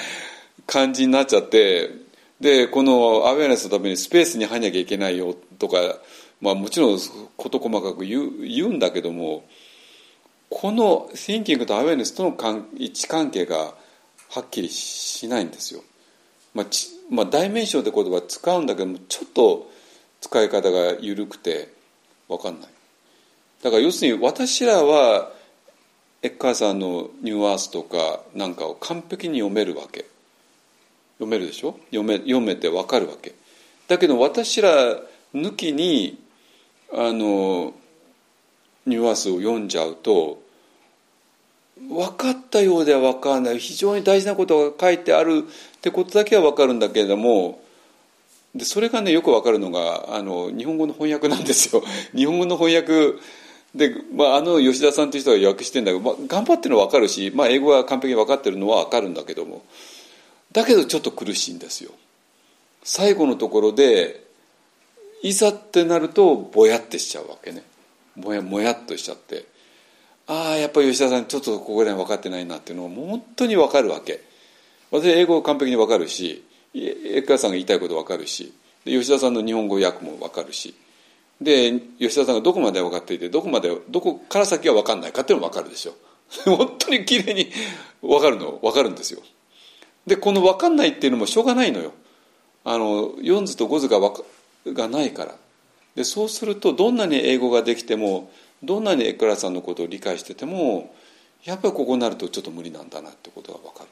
感じになっちゃってでこのアウェアネスのためにスペースに入んなきゃいけないよとか、まあ、もちろん事細かく言う言うんだけどもこの thinking とアウェアネスとの位置関係がはっきりしないんですよ。まあちまあ、ダイメンションって言葉使うんだけどもちょっと使い方が緩くて分かんない。だから要するに私らはエッカーさんのニューアースとかなんかを完璧に読めるわけ。読めるでしょ？読め読めて分かるわけだけど私ら抜きにあのニュアンスを読んじゃうと分かったようでは分からない。非常に大事なことが書いてあるってことだけは分かるんだけれどもでそれがねよく分かるのがあの日本語の翻訳なんですよ。日本語の翻訳で、まあ、あの吉田さんという人が訳してんだけど、まあ、頑張ってるのは分かるし、まあ、英語は完璧に分かってるのは分かるんだけども。だけどちょっと苦しいんですよ。最後のところでいざってなるとぼやってしちゃうわけね。もやもやっとしちゃって。ああやっぱり吉田さんちょっとここで分かってないなっていうのが本当に分かるわけ。私英語完璧に分かるし江川さんが言いたいこと分かるし吉田さんの日本語訳も分かるし。で吉田さんがどこまで分かっていてどこまでどこから先は分かんないかっていうのも分かるでしょ。本当に綺麗に分かるの分かるんですよ。でこの分かんないっていうのもしょうがないのよ。あの4図と5図ががないから。でそうするとどんなに英語ができてもどんなにエクラさんのことを理解しててもやっぱりここになるとちょっと無理なんだなってことが分かる。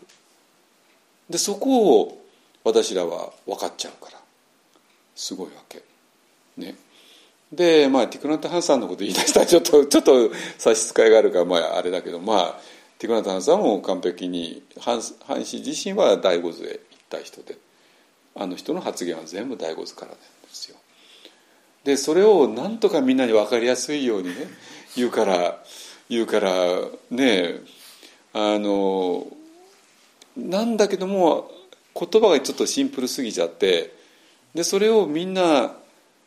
でそこを私らは分かっちゃうから。すごいわけ。ね。でまあティクナット・ハンさんのこと言い出したらちょっとちょっと差し支えがあるからまああれだけどまあティクナタンさんも完璧にハンハン氏自身は第五図へ行った人であの人の発言は全部第五図からなんですよ。でそれをなんとかみんなに分かりやすいようにね 言うから言うからねあのなんだけども言葉がちょっとシンプルすぎちゃってでそれをみんな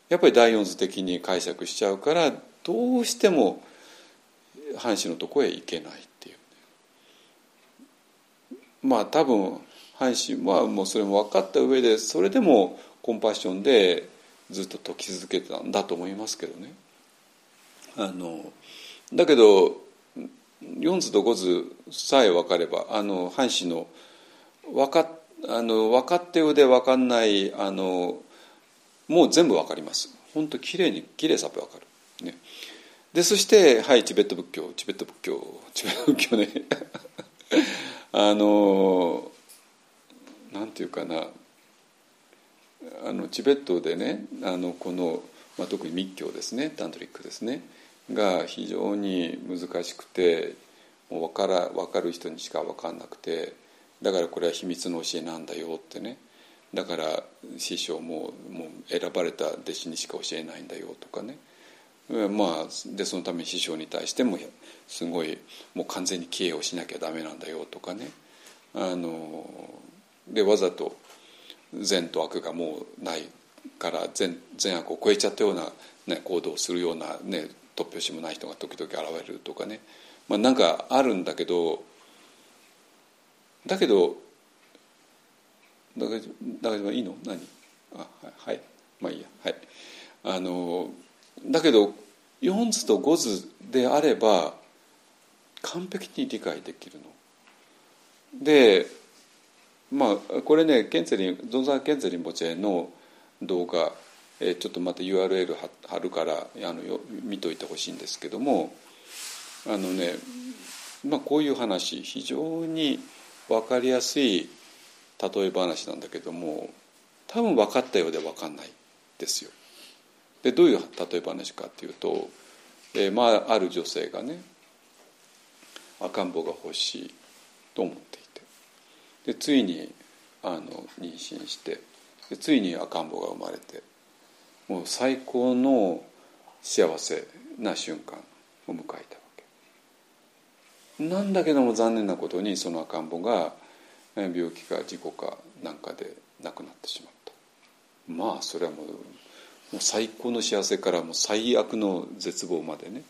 やっぱり第四図的に解釈しちゃうからどうしても藩士のとこへ行けないまあ多分阪神はもうそれも分かった上でそれでもコンパッションでずっと解き続けたんだと思いますけどね。あのだけど4図と5図さえ分かればあの阪神の分かあの分かってようで分かんないあのもう全部分かります本当きれいにきれいさっ分かる。ね、でそしてはいチベット仏教チベット仏教チベット仏教ね あのなんていうかなあのチベットでねあのこの、まあ、特に密教ですねタントリックですねが非常に難しくてもう分から分かる人にしか分かんなくてだからこれは秘密の教えなんだよってねだから師匠ももう選ばれた弟子にしか教えないんだよとかねまあでそのために師匠に対してもすごいもう完全に帰依をしなきゃダメなんだよとかねあのでわざと善と悪がもうないから善善悪を超えちゃったような、ね、行動をするような、ね、突拍子もない人が時々現れるとかね、まあ、なんかあるんだけどだけどだけどいいの？何？あはいまあいいや。はい。あのだけど4図と5図であれば完璧に理解できるの。でまあこれねケンツェリンゾンザー・ケンツェリンボチェの動画、えちょっとまた URL 貼るからあのよ見といてほしいんですけどもあのねまあ、こういう話非常に分かりやすい例え話なんだけども多分分かったようで分かんないですよ。でどういう例え話かっていうと、えー、まあある女性がね赤ん坊が欲しいと思っていてでついにあの妊娠してでついに赤ん坊が生まれてもう最高の幸せな瞬間を迎えたわけなんだけども残念なことにその赤ん坊が病気か事故かなんかで亡くなってしまったまあそれはもうもう最高の幸せからもう最悪の絶望までね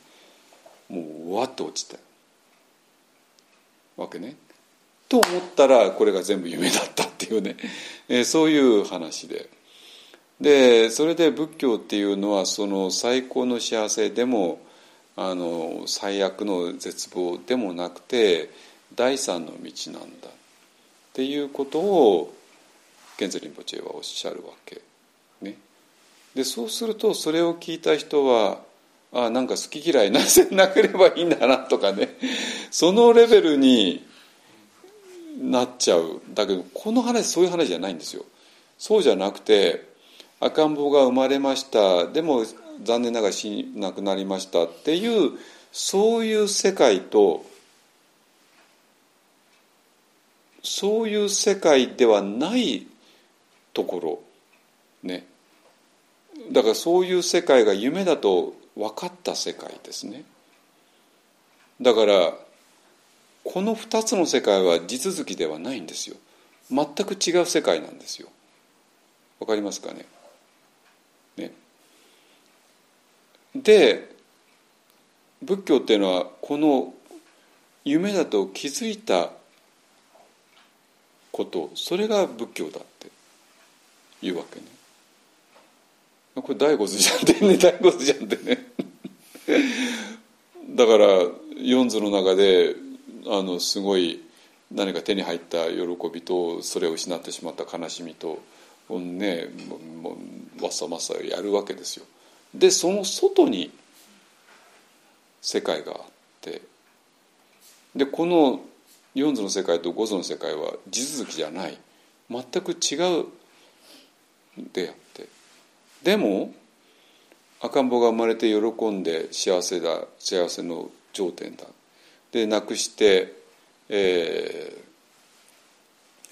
もうわっと落ちたわけね。と思ったらこれが全部夢だったっていうね、えー、そういう話で。でそれで仏教っていうのはその最高の幸せでもあの最悪の絶望でもなくて第三の道なんだっていうことを賢治リンポチェはおっしゃるわけ。ね、でそうするとそれを聞いた人はあなんか好き嫌いなせなければいいんだなとかねそのレベルになっちゃう。だけどこの話そういう話じゃないんですよ。そうじゃなくて赤ん坊が生まれました。でも残念ながら死なくなりましたっていうそういう世界とそういう世界ではないところ。ね。だからそういう世界が夢だと分かった世界ですね。だからこの2つの世界は地続きではないんですよ。全く違う世界なんですよ。わかりますかね？ね。で仏教っていうのはこの夢だと気づいたことそれが仏教だっていうわけね。これ大骨じゃんってね 大骨じゃんってね。だから四図の中であのすごい何か手に入った喜びとそれを失ってしまった悲しみとねもうわさわさやるわけですよ。でその外に世界があってでこの四図の世界と五図の世界は地続きじゃない。全く違うであって。でも赤ん坊が生まれて喜んで幸せだ幸せの頂点だ。で亡くして、えー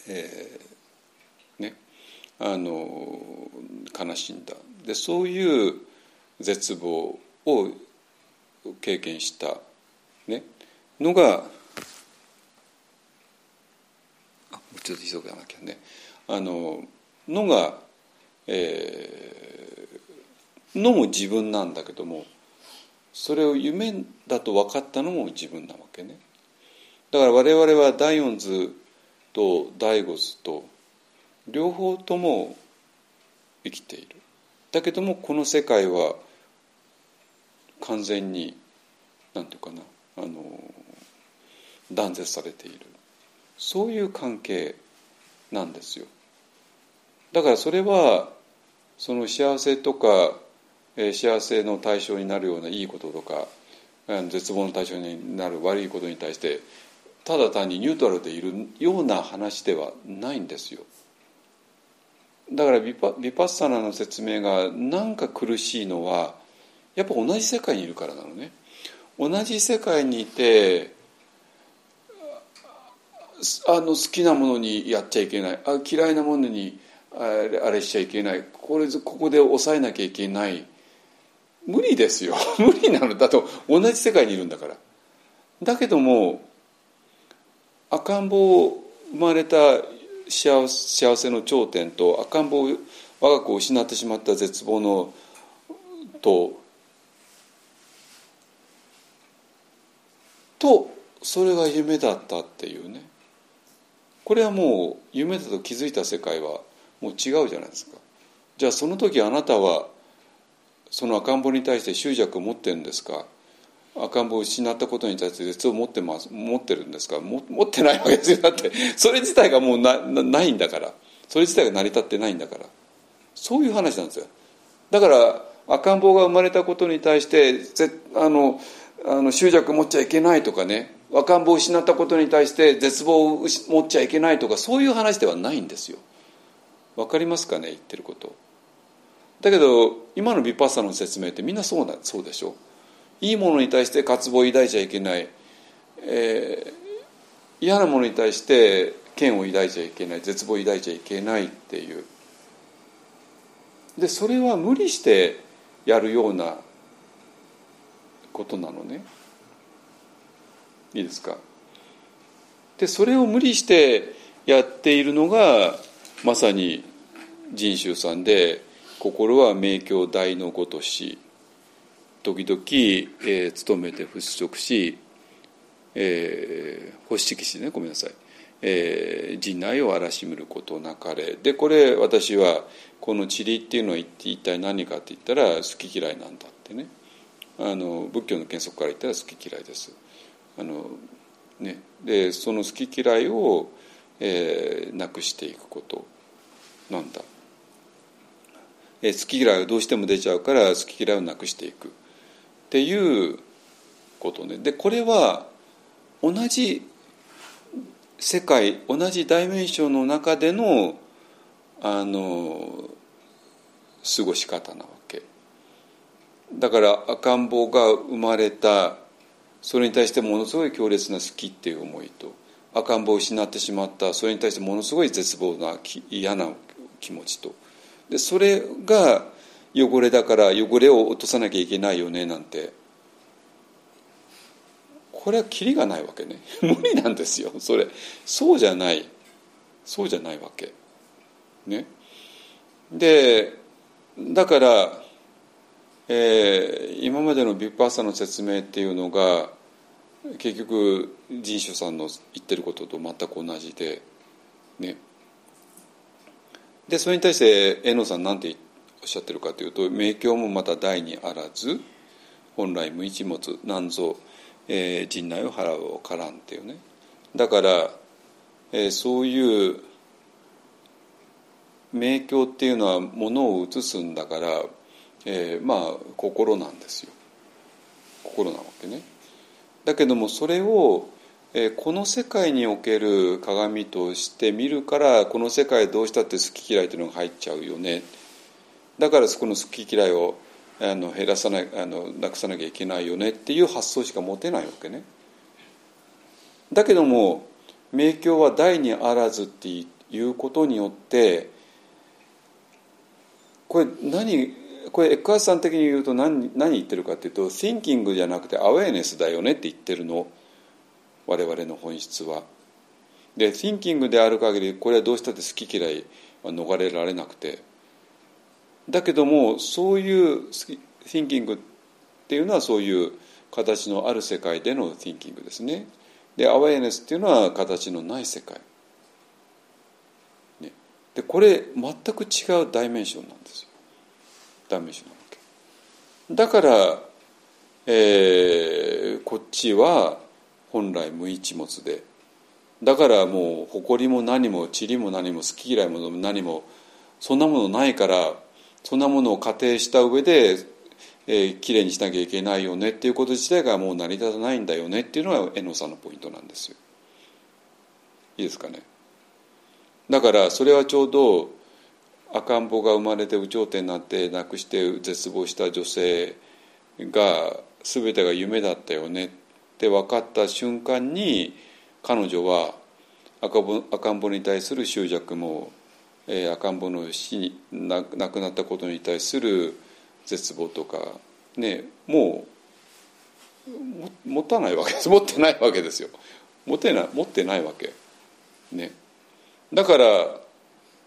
えー、ねあの悲しんだ。でそういう絶望を経験した、ね、のがあもうちょっと急がなきゃね。あののが、えー、のも自分なんだけどもそれを夢だと分かったのも自分なわけね。だから我々は第四図と第五図と両方とも生きている。だけどもこの世界は完全に何て言うかなあの断絶されている。そういう関係なんですよ。だからそれはその幸せとかえ幸せの対象になるようないいこととか絶望の対象になる悪いことに対してただ単にニュートラルでいるような話ではないんですよ。だからビパビパッサナの説明がなんか苦しいのはやっぱ同じ世界にいるからなのね。同じ世界にいてあの好きなものにやっちゃいけないあ嫌いなものにあれあれしちゃいけないこれここで抑えなきゃいけない無理ですよ。無理なの。だと同じ世界にいるんだから。だけども赤ん坊生まれた幸せの頂点と赤ん坊我が子を失ってしまった絶望のととそれが夢だったっていうね。これはもう夢だと気づいた世界はもう違うじゃないですか。じゃあその時あなたはその赤ん坊に対して執着を持ってるんですか？赤ん坊を失ったことに対して絶を持ってます持ってるんですか？持ってないわけですよ。だってそれ自体がもうなないんだから。それ自体が成り立ってないんだから。そういう話なんですよ。だから赤ん坊が生まれたことに対してあのあの執着持っちゃいけないとかね赤ん坊を失ったことに対して絶望を持っちゃいけないとかそういう話ではないんですよ。わかりますかね？言ってること。だけど今のヴィパッサの説明ってみんなそうなそうでしょ？いいものに対して渇望を抱いちゃいけない、えー、嫌なものに対して嫌を抱いちゃいけない。絶望を抱いちゃいけないっていう。でそれは無理してやるようなことなのね。いいですか？でそれを無理してやっているのがまさに人衆さんで心は明鏡大のごとし時々、えー、努めて払拭し、えー、保湿しねごめんなさい、えー、陣内を荒らしむることなかれ。でこれ私はこの塵っていうのは一体何かって言ったら好き嫌いなんだってね。あの仏教の原則から言ったら好き嫌いです。あのね、でその好き嫌いを、えー、なくしていくことなんだ、え、好き嫌いがどうしても出ちゃうから好き嫌いをなくしていく。っていうことね。でこれは同じ世界同じダイメンションの中でのあの過ごし方なわけ。だから赤ん坊が生まれたそれに対してものすごい強烈な好きっていう思いと赤ん坊を失ってしまったそれに対してものすごい絶望な嫌な気持ちと。でそれが汚れだから汚れを落とさなきゃいけないよねなんて。これはキリがないわけね。無理なんですよ。それ。そうじゃない。そうじゃないわけ。ね。でだから、えー、今までのビッパーサの説明っていうのが結局人種さんの言ってることと全く同じでね。でそれに対して遠野さん何ておっしゃってるかというと「明鏡もまた大にあらず本来無一物何ぞ、えー、陣内を払うをからん」っていうねだから、えー、そういう明鏡っていうのはものを映すんだから、えー、まあ心なんですよ心なわけね。だけどもそれを、え、この世界における鏡として見るからこの世界どうしたって好き嫌いというのが入っちゃうよね。だからそこの好き嫌いをあの減らさないあのなくさなきゃいけないよね。っていう発想しか持てないわけね。だけども明鏡は大にあらずっていうことによってこれ何これエックハースさん的に言うと何何言ってるかっていうと thinking じゃなくてアウェーネスだよねって言ってるの。我々の本質は。で thinking である限りこれはどうしたって好き嫌いは逃れられなくてだけどもそういう thinking っていうのはそういう形のある世界での thinking ですね。でアウェーネスっていうのは形のない世界。でこれ全く違うダイメンションなんですよダイメンションなわけだから、えー、こっちは本来無一物でだからもう誇りも何も塵も何も好き嫌いも何もそんなものないからそんなものを仮定した上で、えー、きれいにしなきゃいけないよねっていうこと自体がもう成り立たないんだよねっていうのが遠野さんのポイントなんですよ。いいですかね。だからそれはちょうど赤ん坊が生まれて有頂天になって亡くして絶望した女性が全てが夢だったよねって分かった瞬間に彼女は赤ん坊に対する執着も、えー、赤ん坊の死に亡くなったことに対する絶望とかねもう持たないわけです。持ってないわけですよ。持てない持ってないわけ。ね。だから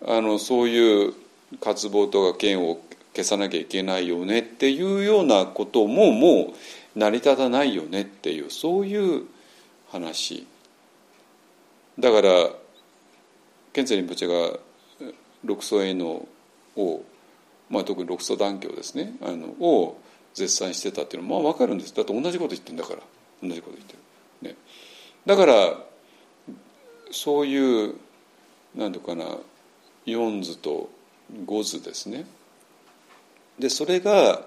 あのそういう渇望とか嫌を消さなきゃいけないよねっていうようなことももう成り立たないよねっていうそういう話。だからケンツェリンポチェが六祖へのを、まあ、特に六祖断教ですね。あのを絶賛してたっていうのはまあ分かるんです。だって同じこと言ってるんだから。同じこと言ってる、ね、だからそういう何ていうかな4図と5図ですね。でそれが、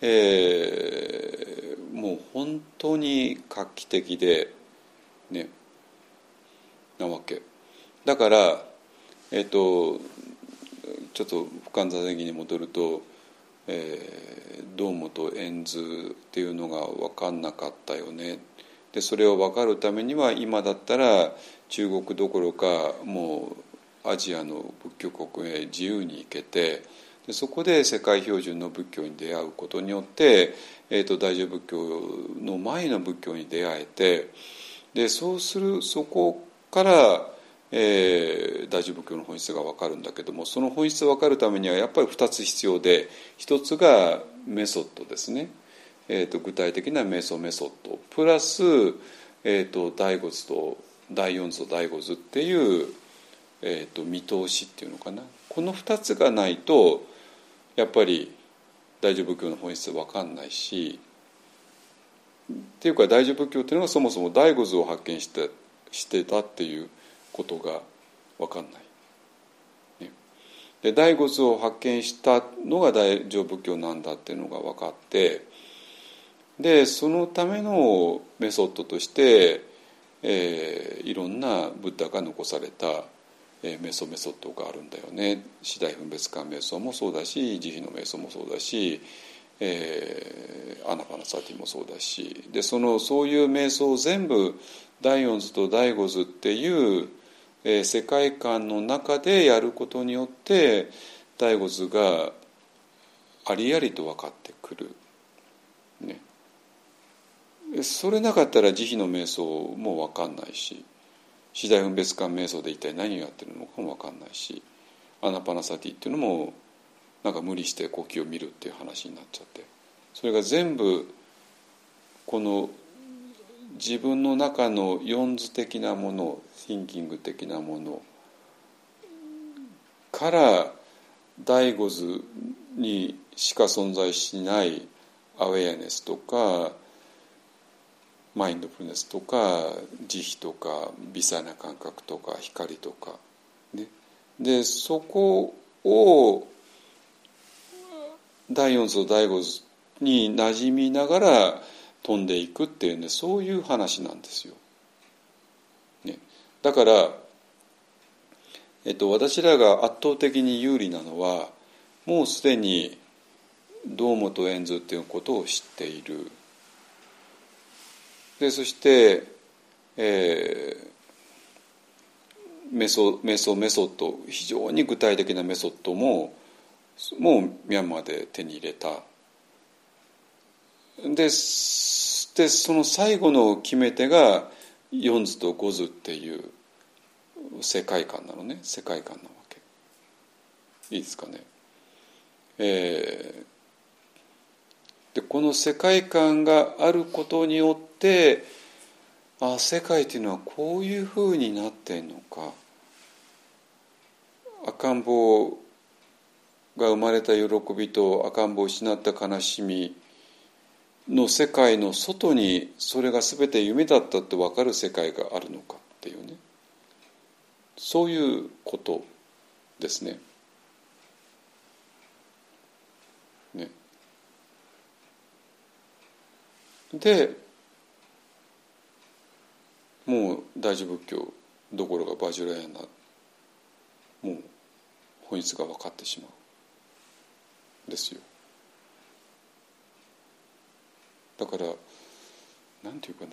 えー、もう本当に画期的で、ねなわけ。だからえっ、とちょっと俯瞰座席に戻ると、えー、堂本円図っていうのが分かんなかったよね。でそれを分かるためには今だったら中国どころかもうアジアの仏教国へ自由に行けてでそこで世界標準の仏教に出会うことによって、えーと、大乗仏教の前の仏教に出会えてでそうするそこから、えー、大乗仏教の本質が分かるんだけどもその本質が分かるためにはやっぱり2つ必要で1つがメソッドですね、えーと、具体的なメソメソッド。プラス、えーと、第五図と第四図と第五図っていう、えー、と見通しっていうのかな。この2つがないとやっぱり大乗仏教の本質分かんないしっていうか大乗仏教っていうのはそもそも第五図を発見してしてたっていうことが分かんない。ね、で第五図を発見したのが大乗仏教なんだっていうのが分かってでそのためのメソッドとして、えー、いろんなブッダが残されたえメソメソッドがあるんだよね次第分別感瞑想もそうだし慈悲の瞑想もそうだし、えー、アナパナサティもそうだしでそのそういう瞑想を全部第四図と第五図っていう、えー、世界観の中でやることによって第五図がありありと分かってくる。ね、それなかったら慈悲の瞑想も分かんないし。次第分別感瞑想で一体何をやってるのかも分かんないしアナパナサティっていうのもなんか無理して呼吸を見るっていう話になっちゃって。それが全部この自分の中の四図的なものシンキング的なものから第五図にしか存在しないアウェアネスとかマインドフルネスとか慈悲とか微細な感覚とか光とか、ね、でそこを第四図第五図に馴染みながら飛んでいくっていうねそういう話なんですよ。ね、だから、えっと、私らが圧倒的に有利なのはもうすでに堂本円図っていうことを知っている。でそして、えー、メソメソメソッド非常に具体的なメソッドももうミャンマーで手に入れた。ででその最後の決め手が4図と5図っていう世界観なのね。世界観なわけ。いいですかね。えーでこの世界観があることによっててあ世界っていうのはこういうふうになってんのか。赤ん坊が生まれた喜びと赤ん坊を失った悲しみの世界の外にそれが全て夢だったって分かる世界があるのかっていうね。そういうことですね。ね。でもう大乗仏教どころかバジュラヤナもう本質が分かってしまうですよ。だからなんていうかな。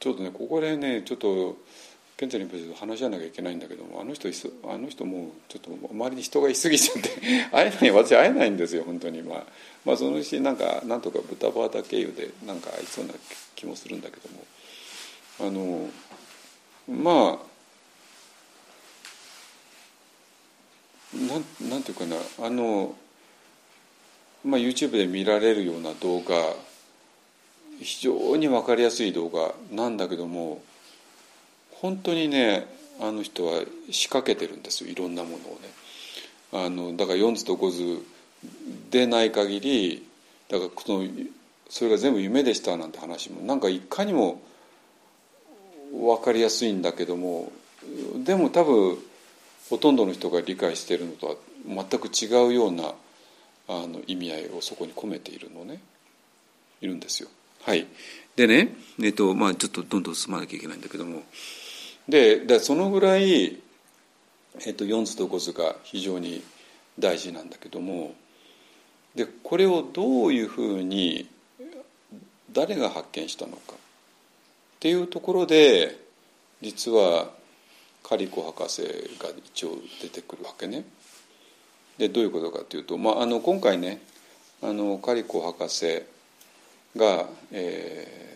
ちょっとねここでねちょっと健太に話し合わなきゃいけないんだけどもあの人あの人もちょっと周りに人がいすぎちゃって 会えない私会えないんですよ本当に。まあまあそのうちなんかなんとか豚バータ経由でなんか会いそうな気もするんだけども。あのまあなんなんていうかなあの、まあ、YouTube で見られるような動画非常に分かりやすい動画なんだけども本当にねあの人は仕掛けてるんですよいろんなものをね。あのだから4図と5図でない限りだからそのそれが全部夢でしたなんて話もなんかいかにも分かりやすいんだけどもでも多分ほとんどの人が理解しているのとは全く違うようなあの意味合いをそこに込めているのねいるんですよ。はいでね、えっとまあ、ちょっとどんどん進まなきゃいけないんだけどもででそのぐらい、えっと、4図と5図が非常に大事なんだけどもでこれをどういうふうに誰が発見したのかっていうところで実はカリコ博士が一応出てくるわけね。でどういうことかというと、まあ、あの今回ねあのカリコ博士が、えー、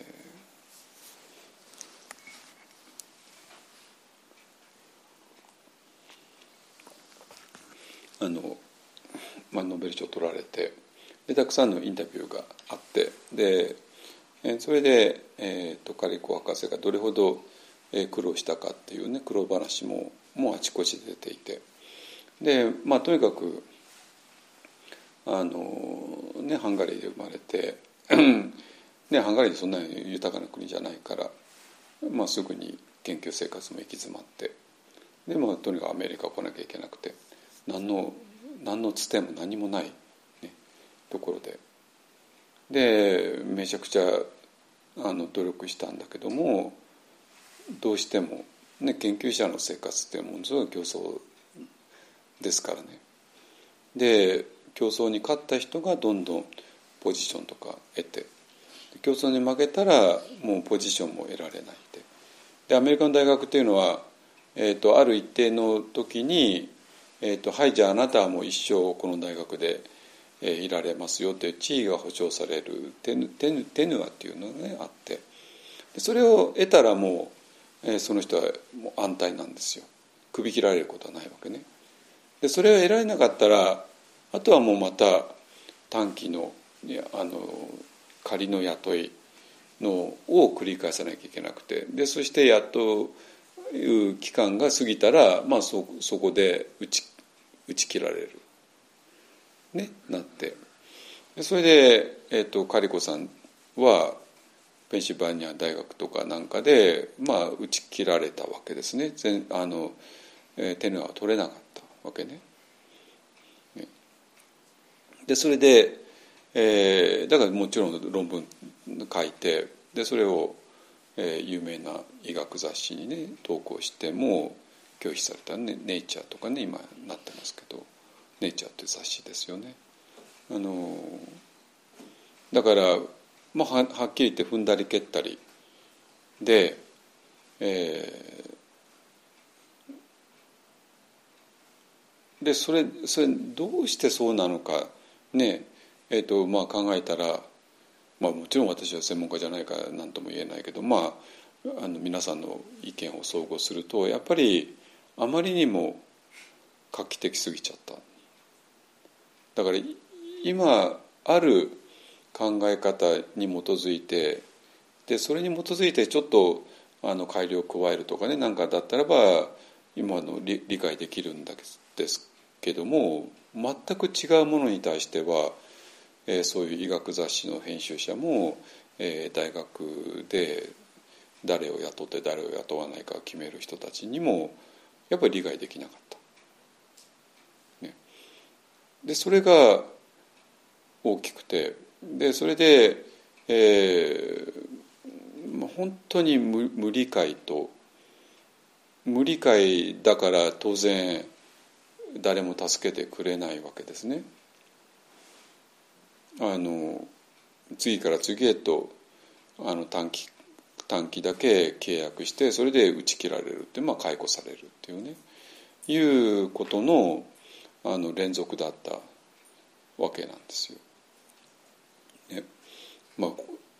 あの、まあ、ノーベル賞を取られてでたくさんのインタビューがあってでそれで、えーと、カリコ博士がどれほど苦労したかっていうね苦労話ももうあちこちで出ていてでまあとにかくあの、ね、ハンガリーで生まれて ね、ハンガリーそんなに豊かな国じゃないから、まあ、すぐに研究生活も行き詰まってで、まあ、とにかくアメリカ来なきゃいけなくて。何の何のつても何もない、ね、ところで。でめちゃくちゃあの努力したんだけどもどうしても、ね、研究者の生活ってものすごい競争ですからね。で競争に勝った人がどんどんポジションとか得て。競争に負けたらもうポジションも得られないででアメリカの大学っていうのは、えーと、ある一定の時に、えーと「はいじゃああなたはもう一生この大学で、えー、いられますよ」という地位が保障される。テヌテヌテヌアっていうのがねあって。それを得たらもう、えー、その人はもう安泰なんですよ。首切られることはないわけね。でそれを得られなかったらあとはもうまた短期のあの仮の雇いのを繰り返さなきゃいけなくて。でそしてやっという期間が過ぎたら、まあ、そそこで打ち打ち切られる、ね、なって。それで、えーと、カリコさんはペンシルバニア大学とかなんかで、まあ、打ち切られたわけですね。全あの、えー、テヌアは取れなかったわけね。でそれで、えー、だからもちろん論文書いてでそれを、えー、有名な医学雑誌にね投稿しても拒否されたね「ネイチャー」とかね今なってますけど「ネイチャー」っていう雑誌ですよね。あのだから、まあ、ははっきり言って踏んだり蹴ったりで、えー、でそれそれどうしてそうなのかねえーとまあ、考えたら、まあ、もちろん私は専門家じゃないから何とも言えないけど、まあ、あの皆さんの意見を総合するとやっぱりあまりにも画期的すぎちゃった。だから今ある考え方に基づいてでそれに基づいてちょっとあの改良を加えるとかね何かだったらば今の理理解できるんですけども全く違うものに対しては、えー、そういう医学雑誌の編集者も、えー、大学で誰を雇って誰を雇わないか決める人たちにもやっぱり理解できなかった。ね、でそれが大きくてでそれで、えー、本当に無無理解と無理解だから当然誰も助けてくれないわけですね。あの次から次へとあの短期短期だけ契約してそれで打ち切られるってまあ解雇されるっていうね。いうことのあの連続だったわけなんですよ。ね。まあ、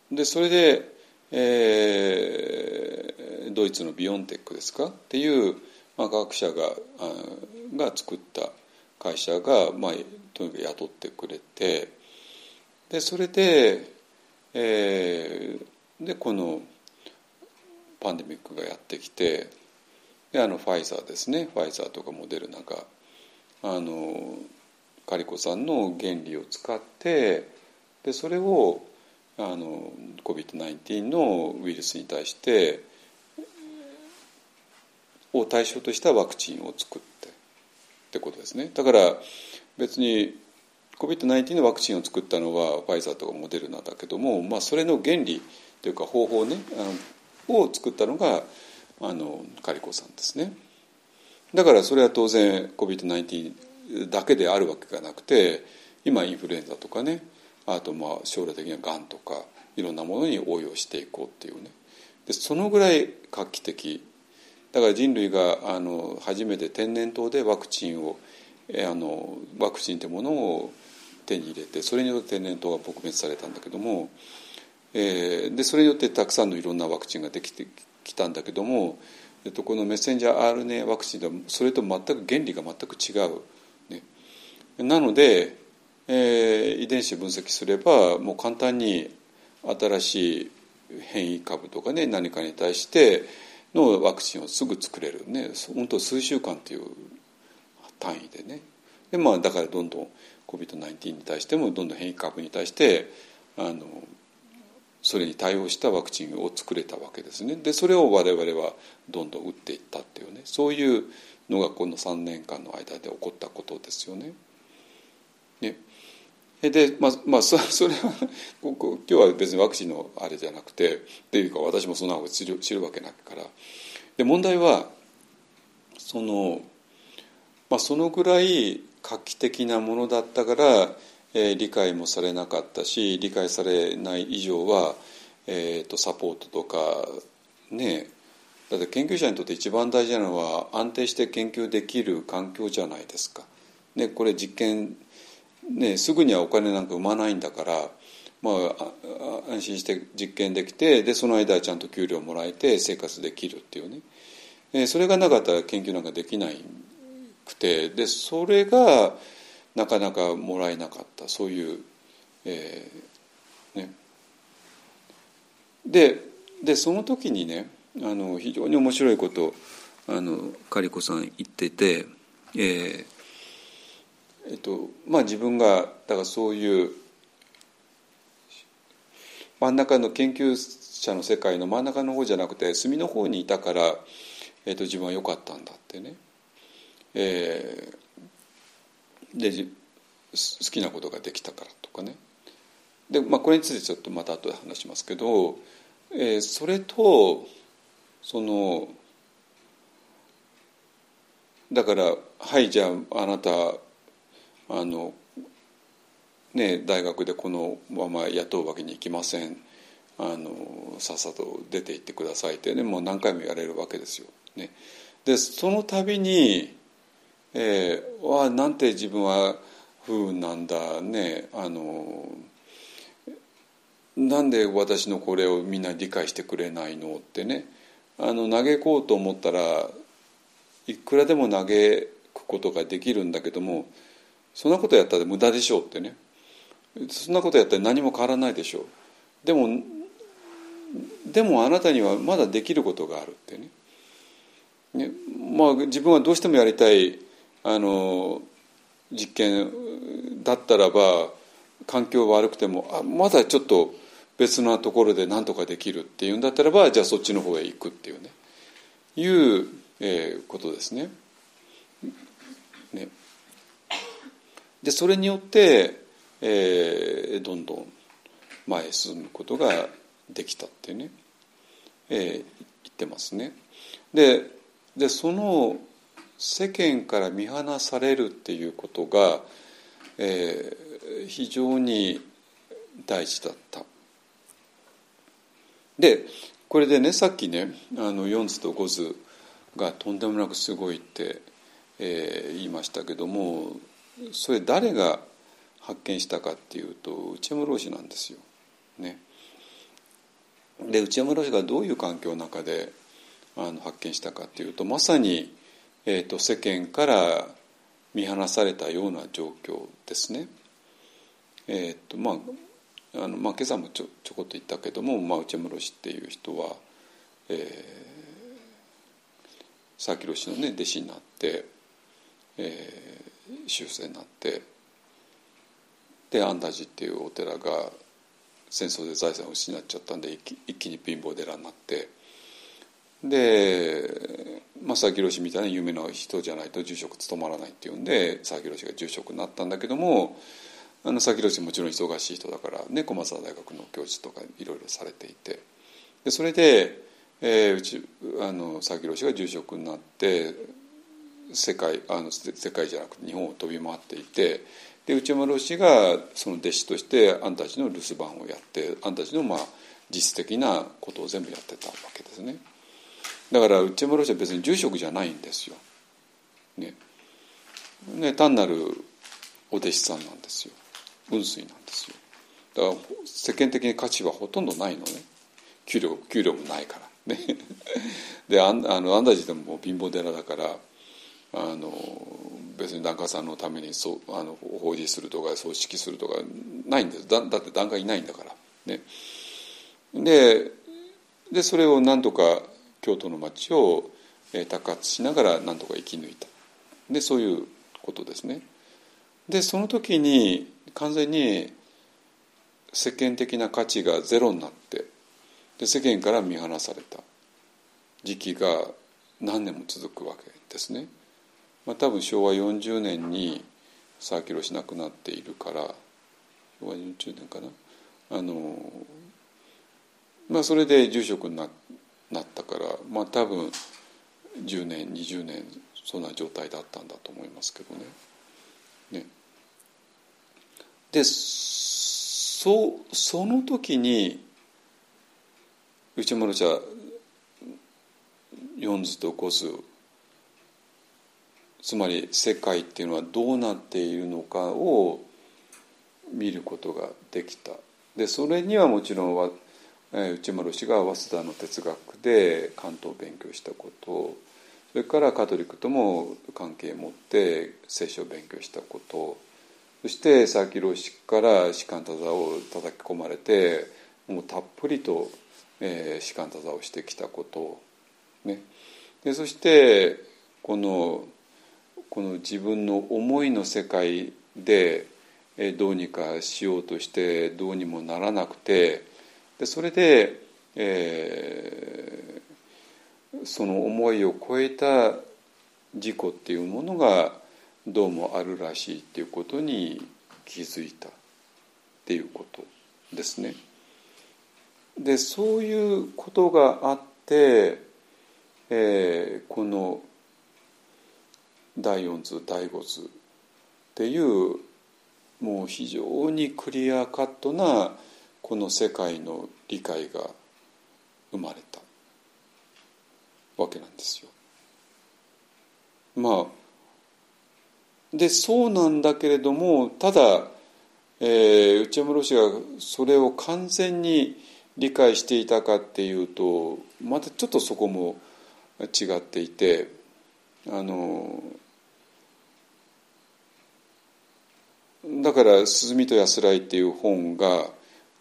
でそれで、えー、ドイツのビオンテックですか？っていうまあ、学者がが作った会社が、まあ、とにかく雇ってくれてでそれで,、えー、でこのパンデミックがやってきてであのファイザーですね。ファイザーとかモデルナがあのカリコさんの原理を使ってでそれをあの COVID-19 のウイルスに対してを対象としたワクチンを作ってってことですね。だから別に COVID-19 のワクチンを作ったのはファイザーとかモデルナだけども、まあ、それの原理というか方法ねあのを作ったのがあのカリコさんですね。だからそれは当然 COVID-19 だけであるわけがなくて今インフルエンザとかねあとまあ将来的にはがんとかいろんなものに応用していこうっていうねでそのぐらい画期的だから人類があの初めて天然痘でワクチンをあのワクチンというものを手に入れてそれによって天然痘が撲滅されたんだけども、えー、でそれによってたくさんのいろんなワクチンができてきたんだけども、えっと、このメッセンジャー RNA ワクチンとはそれと全く原理が全く違う。ね、なので、えー、遺伝子分析すればもう簡単に新しい変異株とかね何かに対してのワクチンをすぐ作れるね本当数週間っていう単位でねで、まあ、だからどんどん COVID-19 に対してもどんどん変異株に対してあのそれに対応したワクチンを作れたわけですね。でそれを我々はどんどん打っていったっていうね。そういうのがこの3年間の間で起こったことですよね。ね。でまあまあ それはここ今日は別にワクチンのあれじゃなくてっていうか私もそんなこと知る知るわけないから。で問題はその、まあ、そのぐらい画期的なものだったから、えー、理解もされなかったし理解されない以上は、えーと、サポートとかねだって研究者にとって一番大事なのは安定して研究できる環境じゃないですか。ね、これ実験ね、すぐにはお金なんか生まないんだから、まあ、安心して実験できてでその間はちゃんと給料もらえて生活できるっていうね、えそれがなかったら研究なんかできないくてでそれがなかなかもらえなかった。そういう、えー、ね。ででその時にねあの非常に面白いことあのカリコさん言ってて、えー、えっとまあ、自分がだからそういう真ん中の研究者の世界の真ん中の方じゃなくて隅の方にいたから、えっと、自分は良かったんだってね、えー、で好きなことができたからとかね。で、まあ、これについてちょっとまた後で話しますけど、えー、それとそのだから「はいじゃああなたあの、ね、大学でこのまま雇うわけにいきません。あのさっさと出て行ってくださいってねもう何回も言われるわけですよ。ね、でその度に「えー、わなんて自分は不運なんだね。あのなんで私のこれをみんな理解してくれないの?」ってね。あの嘆こうと思ったらいくらでも嘆くことができるんだけどもそんなことやったら無駄でしょうってね。そんなことやったら何も変わらないでしょう。でもでもあなたにはまだできることがあるってね。ねまあ自分はどうしてもやりたいあの実験だったらば環境悪くてもあまだちょっと別なところで何とかできるっていうんだったらばじゃあそっちの方へ行くっていうねいう、えー、ことですね。ねでそれによって、えー、どんどん前へ進むことができたってね、えー、言ってますね。ででその世間から見放されるっていうことが、えー、非常に大事だった。でこれでねさっきねあの4図と5図がとんでもなくすごいって、えー、言いましたけどもそれ誰が発見したかっていうと内山老師なんですよ。ね、で内山老師がどういう環境の中であの発見したかっていうとまさに、えーと、世間から見放されたような状況ですね。えーとまああのまあ、今朝もちょちょこっと言ったけども、まあ、内山老師っていう人は、えー、佐々木老師の、ね、弟子になって、えー、修正になってで安泰寺っていうお寺が戦争で財産を失っちゃったんで一気に貧乏寺になってで佐々木宏みたいな有名な人じゃないと住職務まらないっていうんで佐々木宏が住職になったんだけどもあの佐木氏もちろん忙しい人だからね駒澤大学の教授とかいろいろされていてでそれで、えー、うちあの佐木氏が住職になって世界あの世界じゃなくて日本を飛び回っていてで内山老師がその弟子としてあんたちの留守番をやってあんたちのまあ実質的なことを全部やってたわけですね。だから内山老師は別に住職じゃないんですよ、ね。ね、単なるお弟子さんなんですよ。雲水なんですよ。だから世間的に価値はほとんどないのね。給料給料もないから。ね。であんあの安大寺でも貧乏寺だからあの別に檀家さんのためにそあの法事するとか葬式するとかないんです。だだって檀家いないんだから。ね。ででそれを何とか京都の町を托発しながら何とか生き抜いた。でそういうことですね。でその時に完全に世間的な価値がゼロになってで世間から見放された。時期が何年も続くわけですね。まあ、多分昭和40年に佐々木氏亡くなっているから昭和40年かな。あのまあそれで住職にななったからまあ多分10年20年そんな状態だったんだと思いますけどね。ねでそその時に内丸茶四図と五図つまり世界っていうのはどうなっているのかを見ることができたでそれにはもちろんは、内丸氏が早稲田の哲学で関東を勉強したことそれからカトリックとも関係を持って聖書を勉強したこと。そして佐々木老師から士官多座を叩き込まれてもうたっぷりと、えー、士官多座をしてきたこと。ね。でそしてこのこの自分の思いの世界でどうにかしようとしてどうにもならなくてでそれで、えー、その思いを超えた事故っていうものがどうもあるらしいっていうことに気づいたっていうことですね。でそういうことがあって、えー、この第四図第五図っていうもう非常にクリアカットなこの世界の理解が生まれたわけなんですよ。まあでそうなんだけれどもただ、えー、内山氏がそれを完全に理解していたかっていうとまたちょっとそこも違っていてあのだから「鈴見と安らい」っていう本が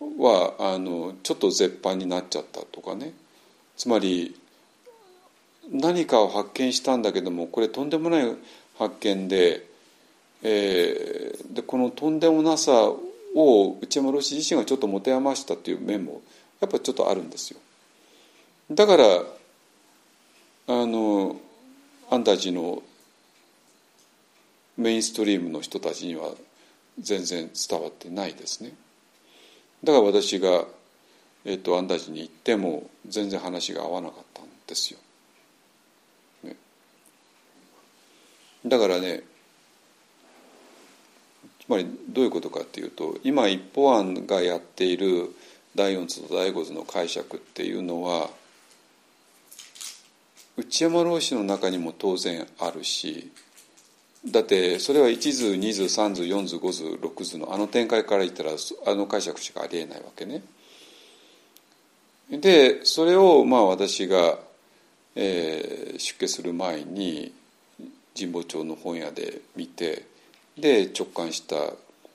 はあのちょっと絶版になっちゃったとかねつまり何かを発見したんだけどもこれとんでもない発見でえー、でこのとんでもなさを内山老師自身がちょっと持て余したっていう面もやっぱちょっとあるんですよ。だからあのアンダジのメインストリームの人たちには全然伝わってないですね。だから私が、えーと、アンダジに行っても全然話が合わなかったんですよ。ね、だからねつまりどういうことかっていうと今一方案がやっている第四図と第五図の解釈っていうのは内山老師の中にも当然あるしだってそれは一図二図三図四図五図六図のあの展開から言ったらあの解釈しかありえないわけね。でそれをまあ私が、えー、出家する前に神保町の本屋で見てで直感した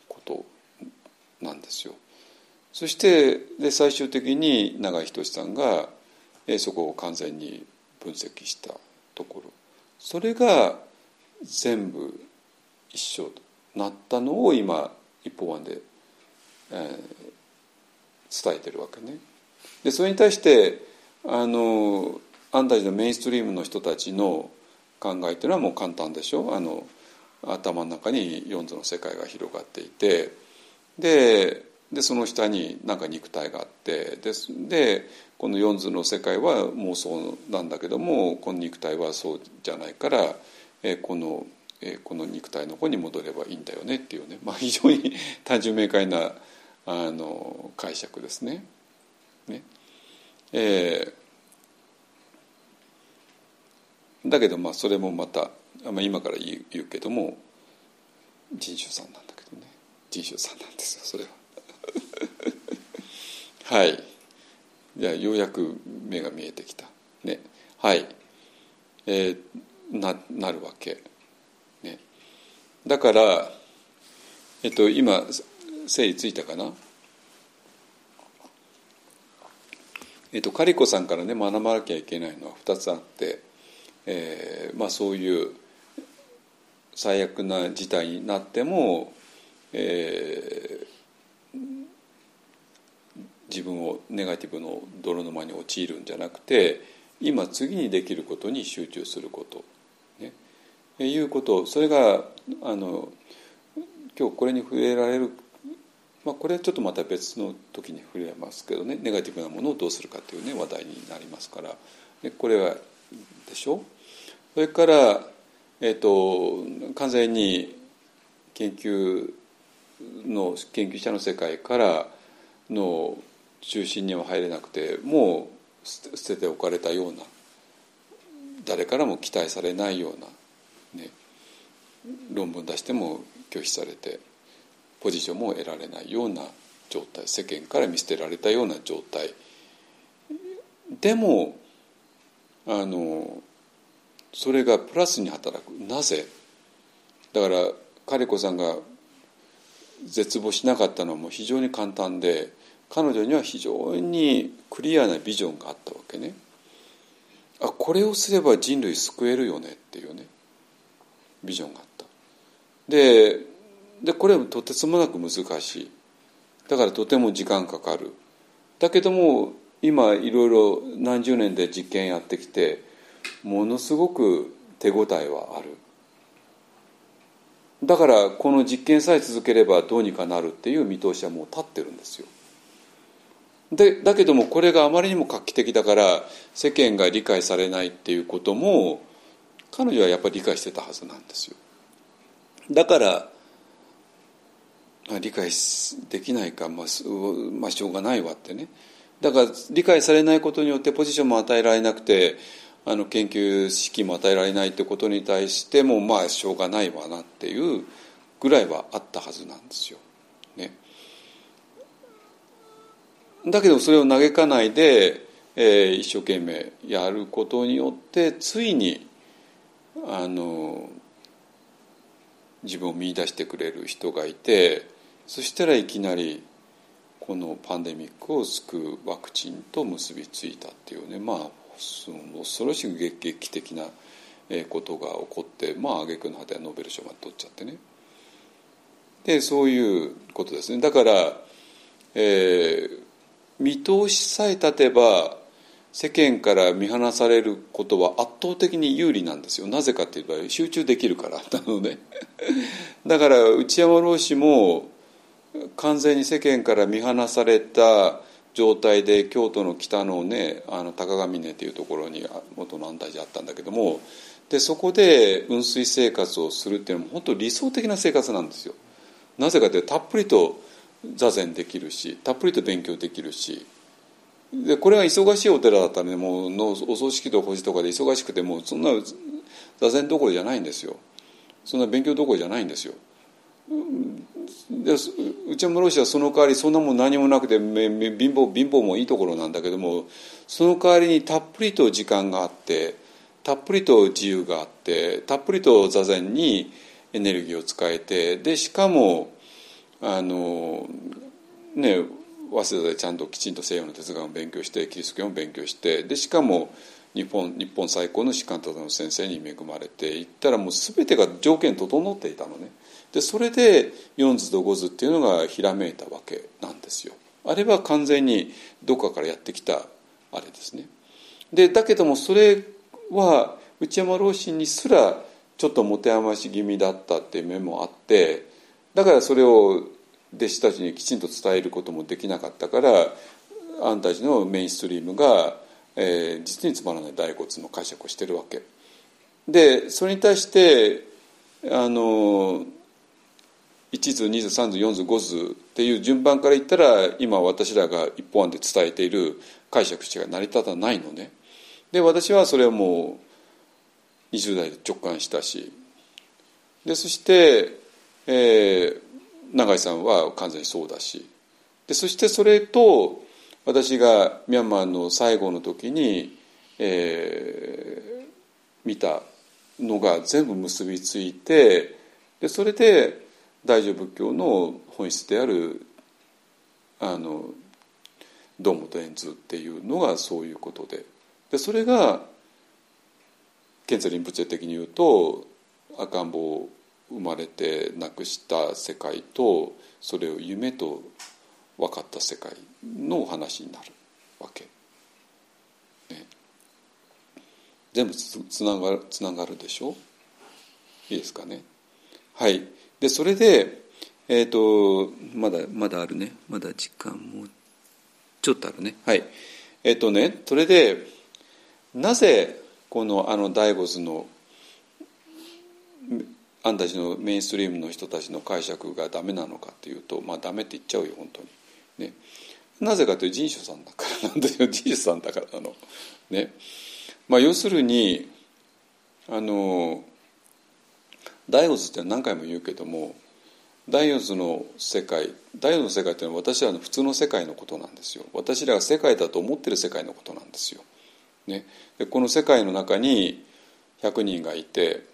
ことなんですよ。そしてで最終的に永井仁さんが、えそこを完全に分析したところそれが全部一緒となったのを今一方案で、えー、伝えてるわけね。でそれに対してあのアンダージのメインストリームの人たちの考えっていうのはもう簡単でしょ。あの頭の中に四図の世界が広がっていて。ででその下になんか肉体があって。ででこの四図の世界は妄想なんだけどもこの肉体はそうじゃないから、え、この、え、この肉体の方に戻ればいいんだよねっていうね、まあ、非常に単純明快なあの解釈ですね。ね。えー、だけどまあそれもまた、まあ、今から言う言うけども人種さんなんだけどね。人種さんなんですよそれは。はい。じゃようやく目が見えてきた。ね。はい。えー、ななるわけ、ね、だからえっと今整理ついたかな？えっとカリコさんからね学ばなきゃいけないのは2つあって、えー、まあそういう最悪な事態になっても、えー、自分をネガティブの泥沼に陥るんじゃなくて今次にできることに集中すること、いうことそれがあの今日これに触れられる、まあ、これはちょっとまた別の時に触れますけどねネガティブなものをどうするかという、ね、話題になりますから。でこれはでしょ？それから、えーと完全に研究の研究者の世界からの中心には入れなくてもう捨てておかれたような誰からも期待されないような、論文出しても拒否されてポジションも得られないような状態世間から見捨てられたような状態。でもあのそれがプラスに働く。なぜ？だからカリコさんが絶望しなかったのも非常に簡単で彼女には非常にクリアなビジョンがあったわけね。あこれをすれば人類救えるよねっていうねビジョンがあっででこれはとてつもなく難しい。だからとても時間かかる。だけども今いろいろ何十年で実験やってきてものすごく手応えはある。だからこの実験さえ続ければどうにかなるっていう見通しはもう立ってるんですよ。でだけどもこれがあまりにも画期的だから世間が理解されないっていうことも彼女はやっぱり理解してたはずなんですよ。だから理解できないか、まあ、まあしょうがないわってねだから理解されないことによってポジションも与えられなくてあの研究資金も与えられないってことに対してもまあしょうがないわなっていうぐらいはあったはずなんですよ。ね、だけどそれを嘆かないで、えー、一生懸命やることによってついにあの自分を見出してくれる人がいてそしたらいきなりこのパンデミックを救うワクチンと結びついたっていうねまあ恐ろしく劇的なことが起こってまあ挙句の果てはノーベル賞まで取っちゃってね。でそういうことですね。だから、えー、見通しさえ立てば世間から見放されることは圧倒的に有利なんですよ。なぜかっていうと集中できるから。なので。だから内山老師も完全に世間から見放された状態で京都の北のねあの高ヶ峰っていうところに元の安泰寺あったんだけどもでそこで雲水生活をするっていうのも本当理想的な生活なんですよ。なぜかってたっぷりと座禅できるしたっぷりと勉強できるしでこれが忙しいお寺だったらねもうのお葬式と法事とかで忙しくてもうそんな座禅どころじゃないんですよそんな勉強どころじゃないんですよ。で内山老師はその代わりそんなもん何もなくて貧乏貧乏もいいところなんだけどもその代わりにたっぷりと時間があってたっぷりと自由があってたっぷりと座禅にエネルギーを使えてでしかもあのね早稲田でちゃんときちんと西洋の哲学を勉強してキリスト教も勉強してでしかも日本日本最高の士官忠の先生に恵まれていったらもう全てが条件整っていたのね。でそれで四図と五図っていうのがひらめいたわけなんですよ。あれは完全にどこかからやってきたあれですね。でだけどもそれは内山老師にすらちょっと持て余し気味だったっていう面もあってだからそれを弟子たちにきちんと伝えることもできなかったからあんたちのメインストリームが、えー、実につまらない骸骨の解釈をしてるわけ。でそれに対してあの1図2図3図4図5図っていう順番から言ったら今私らが一本案で伝えている解釈しか成り立たないのね。で私はそれをもう20代で直感したしでそして、えー、永井さんは完全にそうだし。でそしてそれと私がミャンマーの最後の時に、えー、見たのが全部結びついてでそれで大乗仏教の本質であるあの堂本円図っていうのがそういうことで。でそれがケンツァリンプチェ的に言うと赤ん坊生まれて亡くした世界とそれを夢と分かった世界のお話になるわけ。ね、全部つながるつながるでしょ？いいですかね？はい。でそれでえっ、ー、とまだまだあるね。まだ時間もちょっとあるね。はい。えっ、ー、とねそれでなぜこのあのダイゴズのあんたちのメインストリームの人たちの解釈がダメなのかっていうとまあダメって言っちゃうよ本当に。ね。なぜかというと人種さんだからなんだよ 人種さんだからなの。ね。まあ要するにあのダイオズって何回も言うけどもダイオズの世界ダイオズの世界っていうのは私らの普通の世界のことなんですよ。私らが世界だと思ってる世界のことなんですよ、ね、でこの世界の中に100人がいて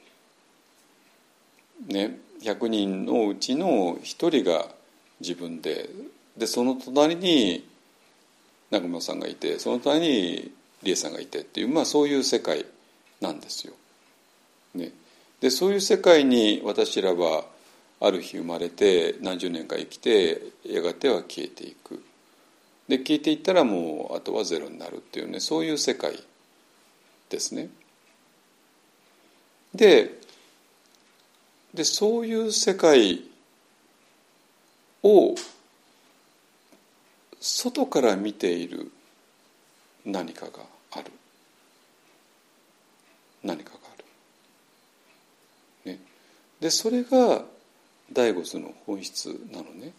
ね、100人のうちの1人が自分ででその隣に中村さんがいてその隣に理恵さんがいてっていう、まあ、そういう世界なんですよ。ね、でそういう世界に私らはある日生まれて何十年か生きてやがては消えていく。で消えていったらもうあとはゼロになるっていうねそういう世界ですね。ででそういう世界を外から見ている何かがある何かがある。ね、でそれが第五図の本質なのね。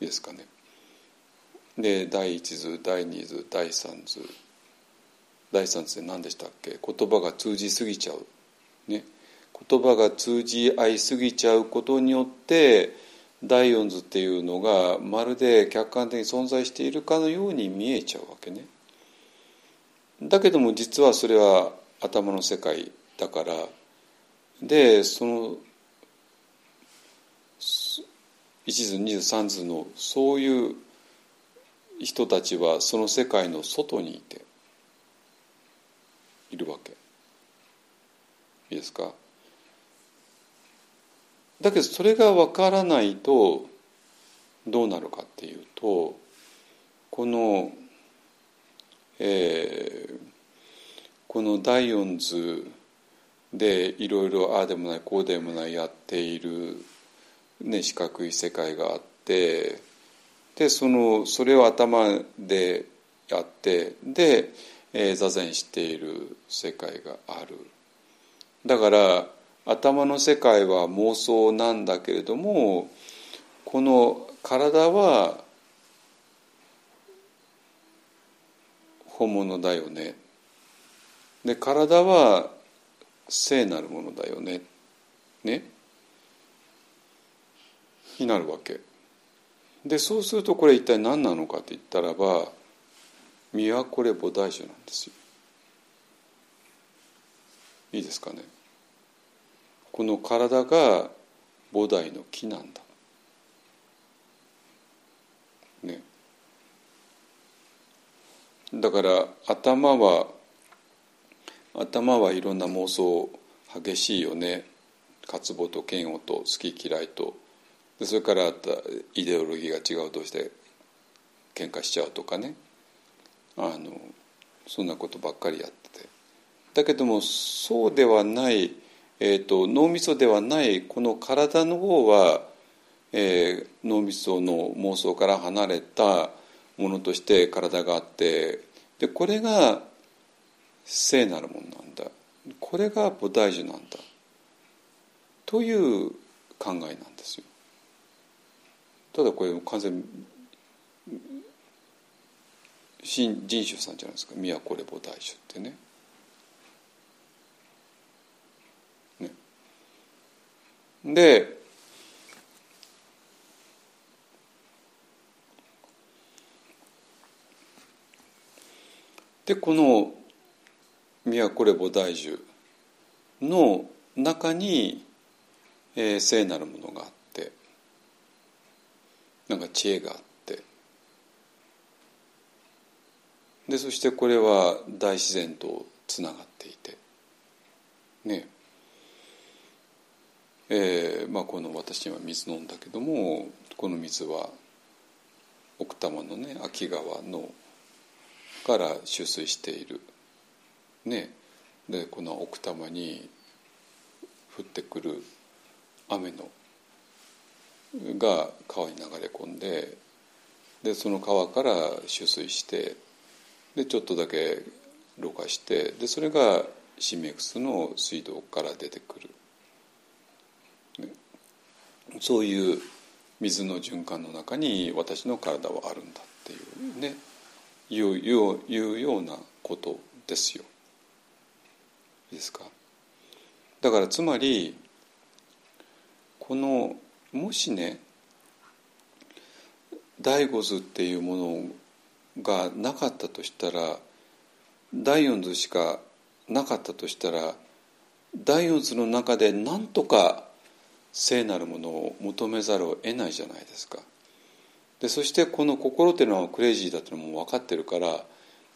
いいですかね。で第一図第二図第三図第三図で何でしたっけ？言葉が通じすぎちゃう、ね、言葉が通じ合いすぎちゃうことによって第四図っていうのがまるで客観的に存在しているかのように見えちゃうわけね。だけども実はそれは頭の世界だからでその一図二図三図のそういう人たちはその世界の外にいているわけ。いいですか？だけどそれが分からないとどうなるかっていうとこの、えー、この第四図でいろいろああでもないこうでもないやっている、ね、四角い世界があってでそのそれを頭でやってでえー、座禅している世界がある。だから頭の世界は妄想なんだけれどもこの体は本物だよね。で体は聖なるものだよね。ね。になるわけ。でそうするとこれ一体何なのかって言ったらば宮これ菩提樹なんですよ。いいですかね。この体が菩提の木なんだ。ね。だから頭は頭はいろんな妄想激しいよね。渇望と嫌悪と好き嫌いと。それからイデオロギーが違うとして喧嘩しちゃうとかね。あのそんなことばっかりやってて。だけどもそうではないえーと、脳みそではないこの体の方は、えー、脳みその妄想から離れたものとして体があってでこれが聖なるものなんだ。これが菩提樹なんだ。という考えなんですよ。ただこれ完全新人種さんじゃないですか宮古レボ大種ってね。ねででこの宮古レボ大樹の中に、えー、聖なるものがあってなんか知恵があってでそしてこれは大自然とつながっていてね。えーまあ、この私には水飲んだけどもこの水は奥多摩のね秋川のから取水しているね。でこの奥多摩に降ってくる雨のが川に流れ込んででその川から取水してでちょっとだけろ過してでそれがシメクスの水道から出てくる、ね、そういう水の循環の中に私の体はあるんだっていうね。いういうようなことですよ。いいですか。だからつまりこのもしね第五図っていうものがなかったとしたら第四図しかなかったとしたら第四図の中で何とか聖なるものを求めざるを得ないじゃないですか。でそしてこの心っていうのはクレイジーだっていうのも分かってるから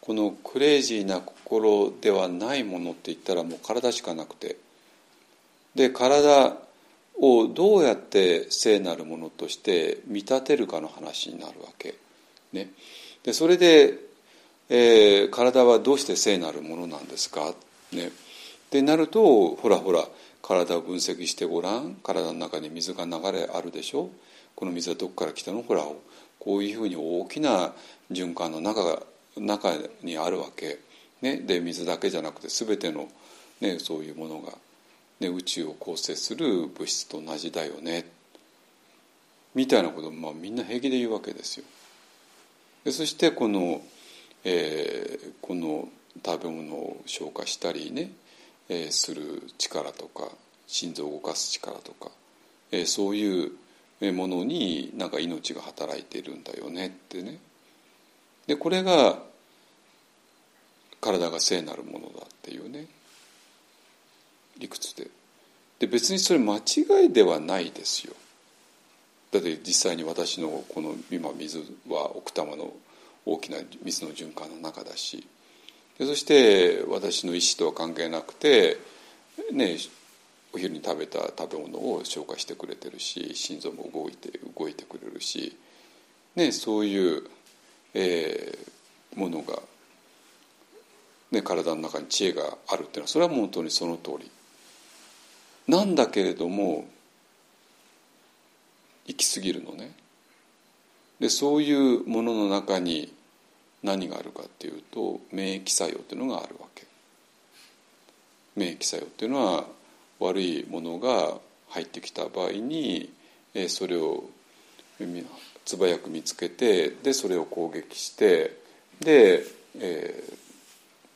このクレイジーな心ではないものって言ったらもう体しかなくてで体をどうやって聖なるものとして見立てるかの話になるわけ。ね、でそれで、えー、体はどうして聖なるものなんですか、ね、でなるとほらほら体を分析してごらん体の中に水が流れあるでしょ？この水はどこから来たの？ほらこういうふうに大きな循環の中中にあるわけ、ね、で水だけじゃなくて全ての、ね、そういうものが、ね、宇宙を構成する物質と同じだよね。みたいなことを、まあ、みんな平気で言うわけですよ。でそしてこの,、えー、この食べ物を消化したりね、えー、する力とか心臓を動かす力とか、えー、そういうものになんか命が働いているんだよねってね。でこれが体が聖なるものだっていうね理屈で。で別にそれ間違いではないですよ。だって実際に私のこの今水は奥多摩の大きな水の循環の中だしでそして私の意思とは関係なくてねお昼に食べた食べ物を消化してくれてるし心臓も動いて動いてくれるし、ね、そういうえー、ものが、ね、体の中に知恵があるっていうのはそれは本当にその通り。なんだけれども行き過ぎるのね。でそういうものの中に何があるかっていうと免疫作用っていうのがあるわけ。免疫作用っていうのは悪いものが入ってきた場合にそれを素早く見つけてでそれを攻撃してで、え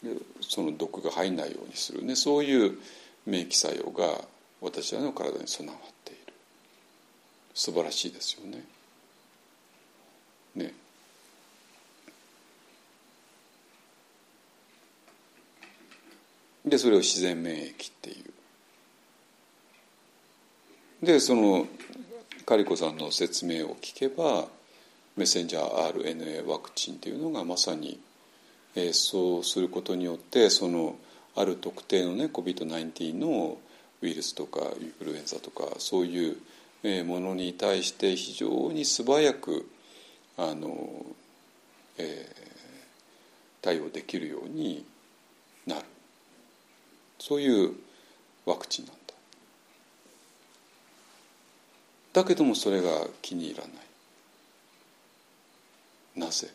ー、その毒が入んないようにする。ねそういう免疫作用が私らの体に備わって素晴らしいですよね。ねでそれを自然免疫っていう。でそのカリコさんの説明を聞けばメッセンジャー RNA ワクチンというのがまさに、えー、そうすることによってそのある特定のね COVID-19 のウイルスとかインフルエンザとかそういうものに対して非常に素早くあの、えー、対応できるようになる。そういうワクチンなんだ。だけどもそれが気に入らない。なぜ？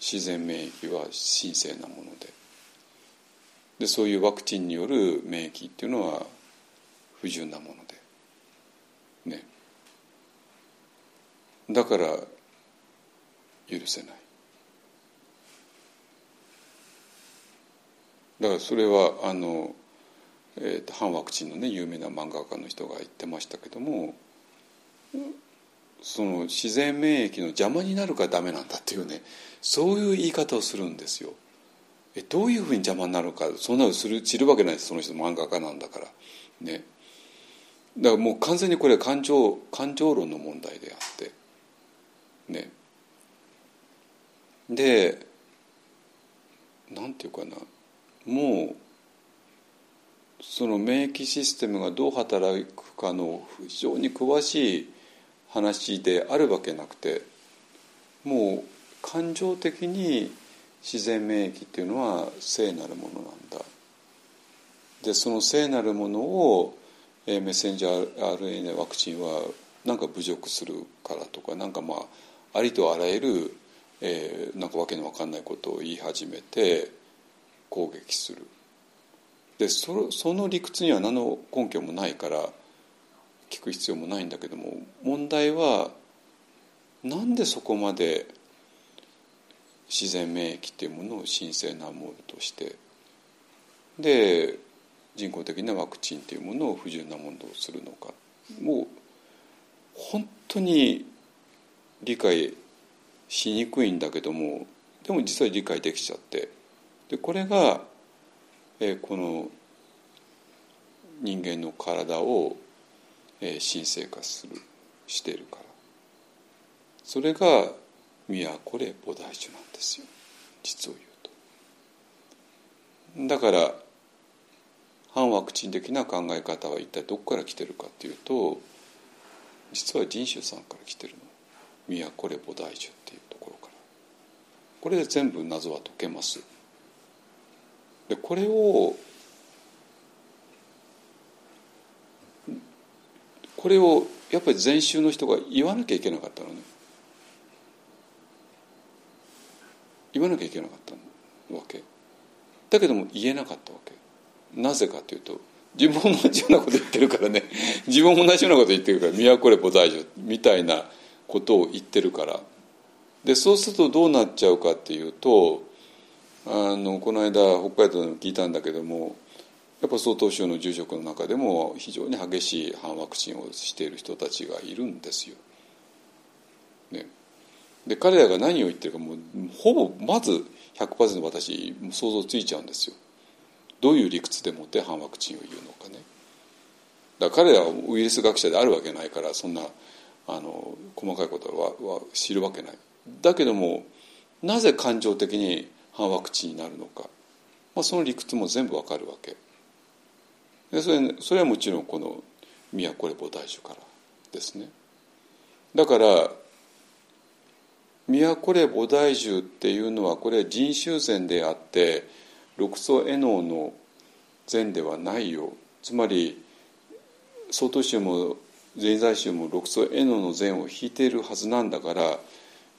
自然免疫は神聖なもので。でそういうワクチンによる免疫っていうのは不純なもので。ね。だから許せない。だからそれはあの、えーと、反ワクチンのね有名な漫画家の人が言ってましたけどもその自然免疫の邪魔になるからダメなんだっていうねそういう言い方をするんですよ。えどういうふうに邪魔になるかそんなのする知るわけないですその人漫画家なんだから。ね。だからもう完全にこれは感情感情論の問題であって。ね。でなんていうかな。もうその免疫システムがどう働くかの非常に詳しい話であるわけなくてもう感情的に自然免疫っていうのは聖なるものなんだ。でその聖なるものを、メッセンジャー RNA ワクチンはなんか侮辱するからとかなんかまあありとあらゆる、えー、なんかわけのわかんないことを言い始めて攻撃する。でそその理屈には何の根拠もないから聞く必要もないんだけども問題はなんでそこまで自然免疫っていうものを神聖なものとしてで人工的なワクチンっていうものを不純なものとするのかもう本当に理解しにくいんだけどもでも実は理解できちゃってでこれが、えー、この人間の体を、えー、神聖化するしているからそれが宮これ菩提樹なんですよ実を言うと。だから反ワクチン的な考え方は一体どこから来てるかっていうと実は人種さんから来てるの宮これ菩提樹っていうところから。これで全部謎は解けます。でこれをこれをやっぱり禅宗の人が言わなきゃいけなかったのね。言わなきゃいけなかったわけ。だけども言えなかったわけ。なぜかというと自分も同じようなこと言ってるからね 自分も同じようなこと言ってるから「都レポ大丈夫」みたいなことを言ってるからでそうするとどうなっちゃうかっていうとあのこの間北海道でも聞いたんだけどもやっぱ曹洞宗の住職の中でも非常に激しい反ワクチンをしている人たちがいるんですよ。ね、で彼らが何を言ってるかもうほぼまず100%私想像ついちゃうんですよ。どういう理屈でもって反ワクチンを言うのかね。だか彼らはウイルス学者であるわけないからそんなあの細かいことはは知るわけない。だけどもなぜ感情的に反ワクチンになるのか、まあ、その理屈も全部わかるわけでそれそれはもちろんこの「都レポ大樹」からですねだから「都レ菩提樹」っていうのはこれ人衆禅であって六祖絵能の禅ではないよつまり曹洞宗も禅財宗も六祖絵能の禅を引いているはずなんだから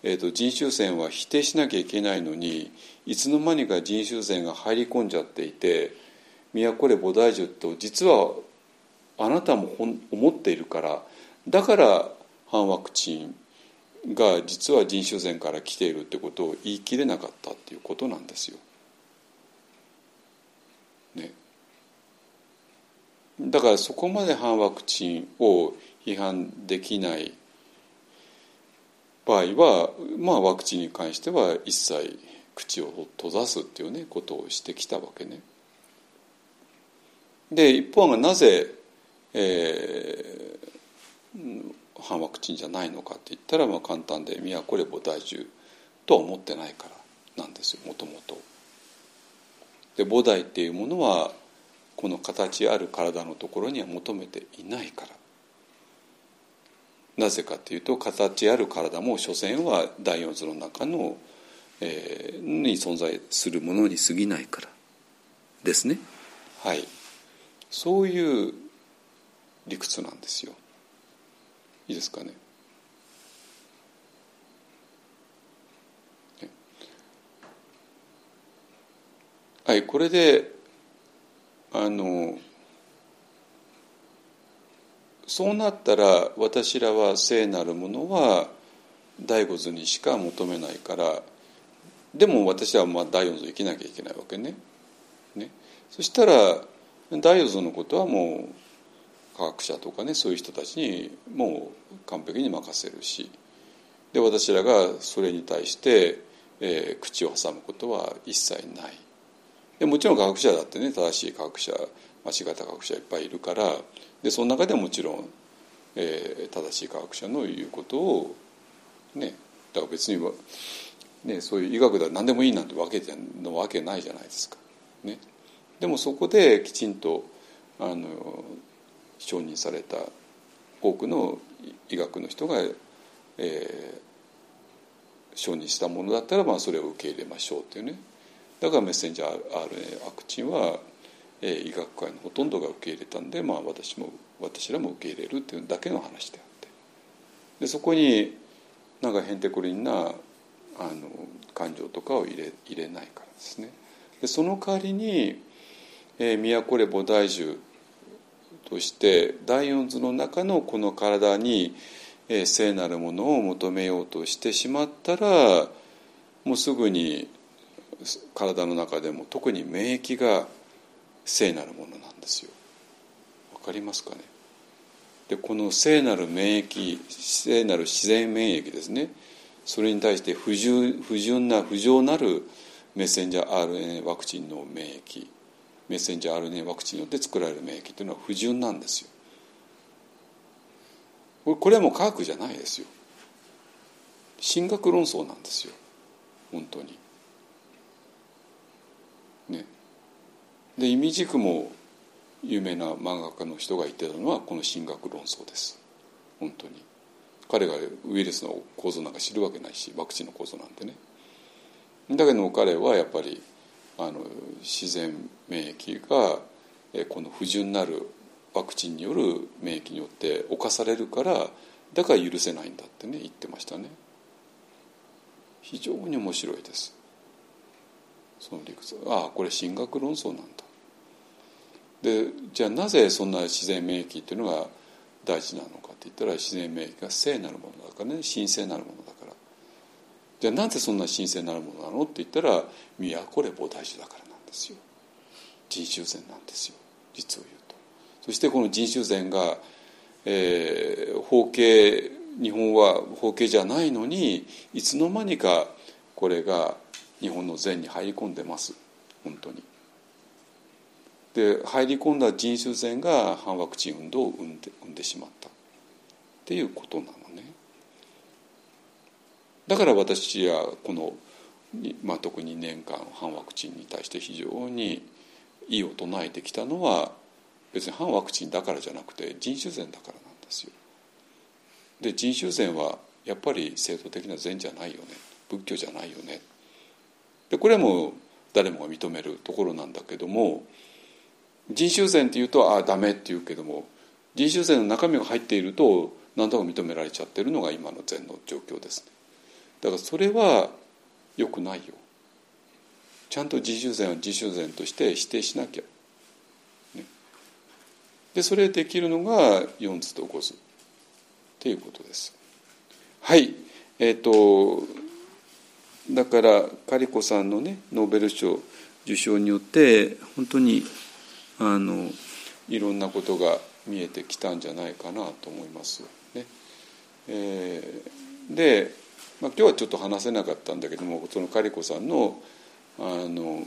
えーと、人種線は否定しなきゃいけないのにいつの間にか人種線が入り込んじゃっていて「都れ菩提樹」と実はあなたも思っているからだから反ワクチンが実は人種線から来ているってことを言い切れなかったっていうことなんですよ。ね、だからそこまで反ワクチンを批判できない場合は、まあ、ワクチンに関しては一切口を閉ざすっていうねことをしてきたわけね。で一方がなぜ、えー、反ワクチンじゃないのかって言ったらまあ簡単で「都レボ大樹」とは思ってないからなんですよもともと。で菩提っていうものはこの形ある体のところには求めていないから。なぜかというと形ある体も所詮は第四図の中の、えー、に存在するものに過ぎないからですね。はい、そういう理屈なんですよ。いいですかね。はいこれであのそうなったら私らは聖なるものは第五図にしか求めないからでも私はまあ第四図生きなきゃいけないわけね。ねそしたら第四図のことはもう科学者とかねそういう人たちにもう完璧に任せるしで私らがそれに対して、えー、口を挟むことは一切ない。でもちろん科学者だってね正しい科学者間違った科学者いっぱいいるからでその中でもちろん、えー、正しい科学者の言うことをねだから別に、ね、そういう医学では何でもいいなんてわけじゃのわけないじゃないですか。ね、でもそこできちんとあの承認された多くの医学の人が、えー、承認したものだったら、まあ、それを受け入れましょうっていうねだからメッセンジャー RNA ワクチンは、えー、医学界のほとんどが受け入れたんで、まあ、私も私らも受け入れるっていうだけの話であってでそこになんかへんてこりんなあの感情とかを入れ入れないからですね。でその代わりに、えー、宮古レボ大樹として第四図の中のこの体に、えー、聖なるものを求めようとしてしまったらもうすぐに体の中でも特に免疫が聖なるものなんですよ。わかりますかね？でこの聖なる免疫聖なる自然免疫ですねそれに対して不純不純な不浄なるメッセンジャー RNA ワクチンの免疫メッセンジャー RNA ワクチンによって作られる免疫というのは不純なんですよ。これはもう科学じゃないですよ。神学論争なんですよ本当に。ね。で意味軸も有名な漫画家の人が言ってたのはこの神学論争です。本当に。彼がウイルスの構造なんか知るわけないしワクチンの構造なんてね。だけど彼はやっぱりあの自然免疫がこの不純なるワクチンによる免疫によって侵されるからだから許せないんだってね言ってましたね。非常に面白いです。その理屈。ああこれ神学論争なんだ。でじゃあなぜそんな自然免疫っていうのが大事なのかって言ったら自然免疫が聖なるものだからね神聖なるものだから。じゃあなぜそんな神聖なるものなのって言ったら都れ菩提樹だからなんですよ。人修禅なんですよ。実を言うと。そしてこの人修禅が、えー、法系日本は法系じゃないのにいつの間にかこれが日本の禅に入り込んでます。本当に。で入り込んだ人種禅が反ワクチン運動を生んで生んでしまったっていうことなのねだから私はこの、まあ、特に2年間反ワクチンに対して非常に異を唱えてきたのは別に反ワクチンだからじゃなくて人種禅だからなんですよ。で人種禅はやっぱり制度的な禅じゃないよね仏教じゃないよね。でこれも誰もが認めるところなんだけども人種禅っていうとああダメって言うけども人種禅の中身が入っていると何とか認められちゃってるのが今の禅の状況ですね。だからそれはよくないよ。ちゃんと自主禅は自主禅として否定しなきゃ、ね、でそれできるのが4図と5図っていうことです。はい。えっ、ー、とだからカリコさんのねノーベル賞受賞によって本当にあのいろんなことが見えてきたんじゃないかなと思いますね。えー、で、まあ、今日はちょっと話せなかったんだけどもそのカリコさんのあの、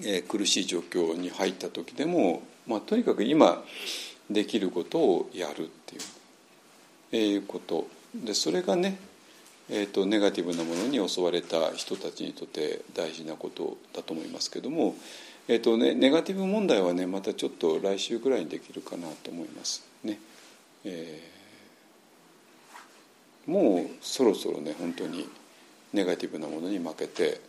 えー、苦しい状況に入った時でも、まあ、とにかく今できることをやるっていう、えー、ことでそれがねえーと、ネガティブなものに襲われた人たちにとって大事なことだと思いますけども、えーとね、ネガティブ問題はねまたちょっと来週ぐらいにできるかなと思いますね。えー、もうそろそろね本当にネガティブなものに負けて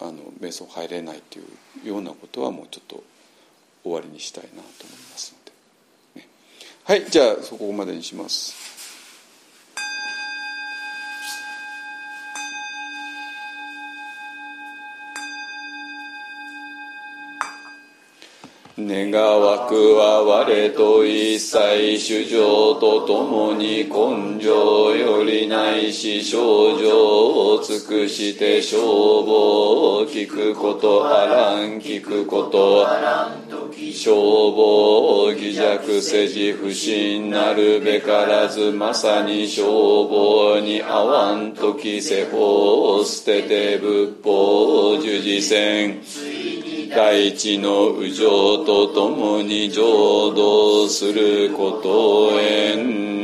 あの瞑想入れないというようなことはもうちょっと終わりにしたいなと思いますので、ね。はいじゃあそこまでにします願わくは我と一切主情とともに根性よりないし症状を尽くして消防を聞くことあらん聞くことあらん消防を偽弱せじ不信なるべからずまさに消防に合わん時世法を捨てて仏法を従事せん。大地の右上とともに浄土することへん。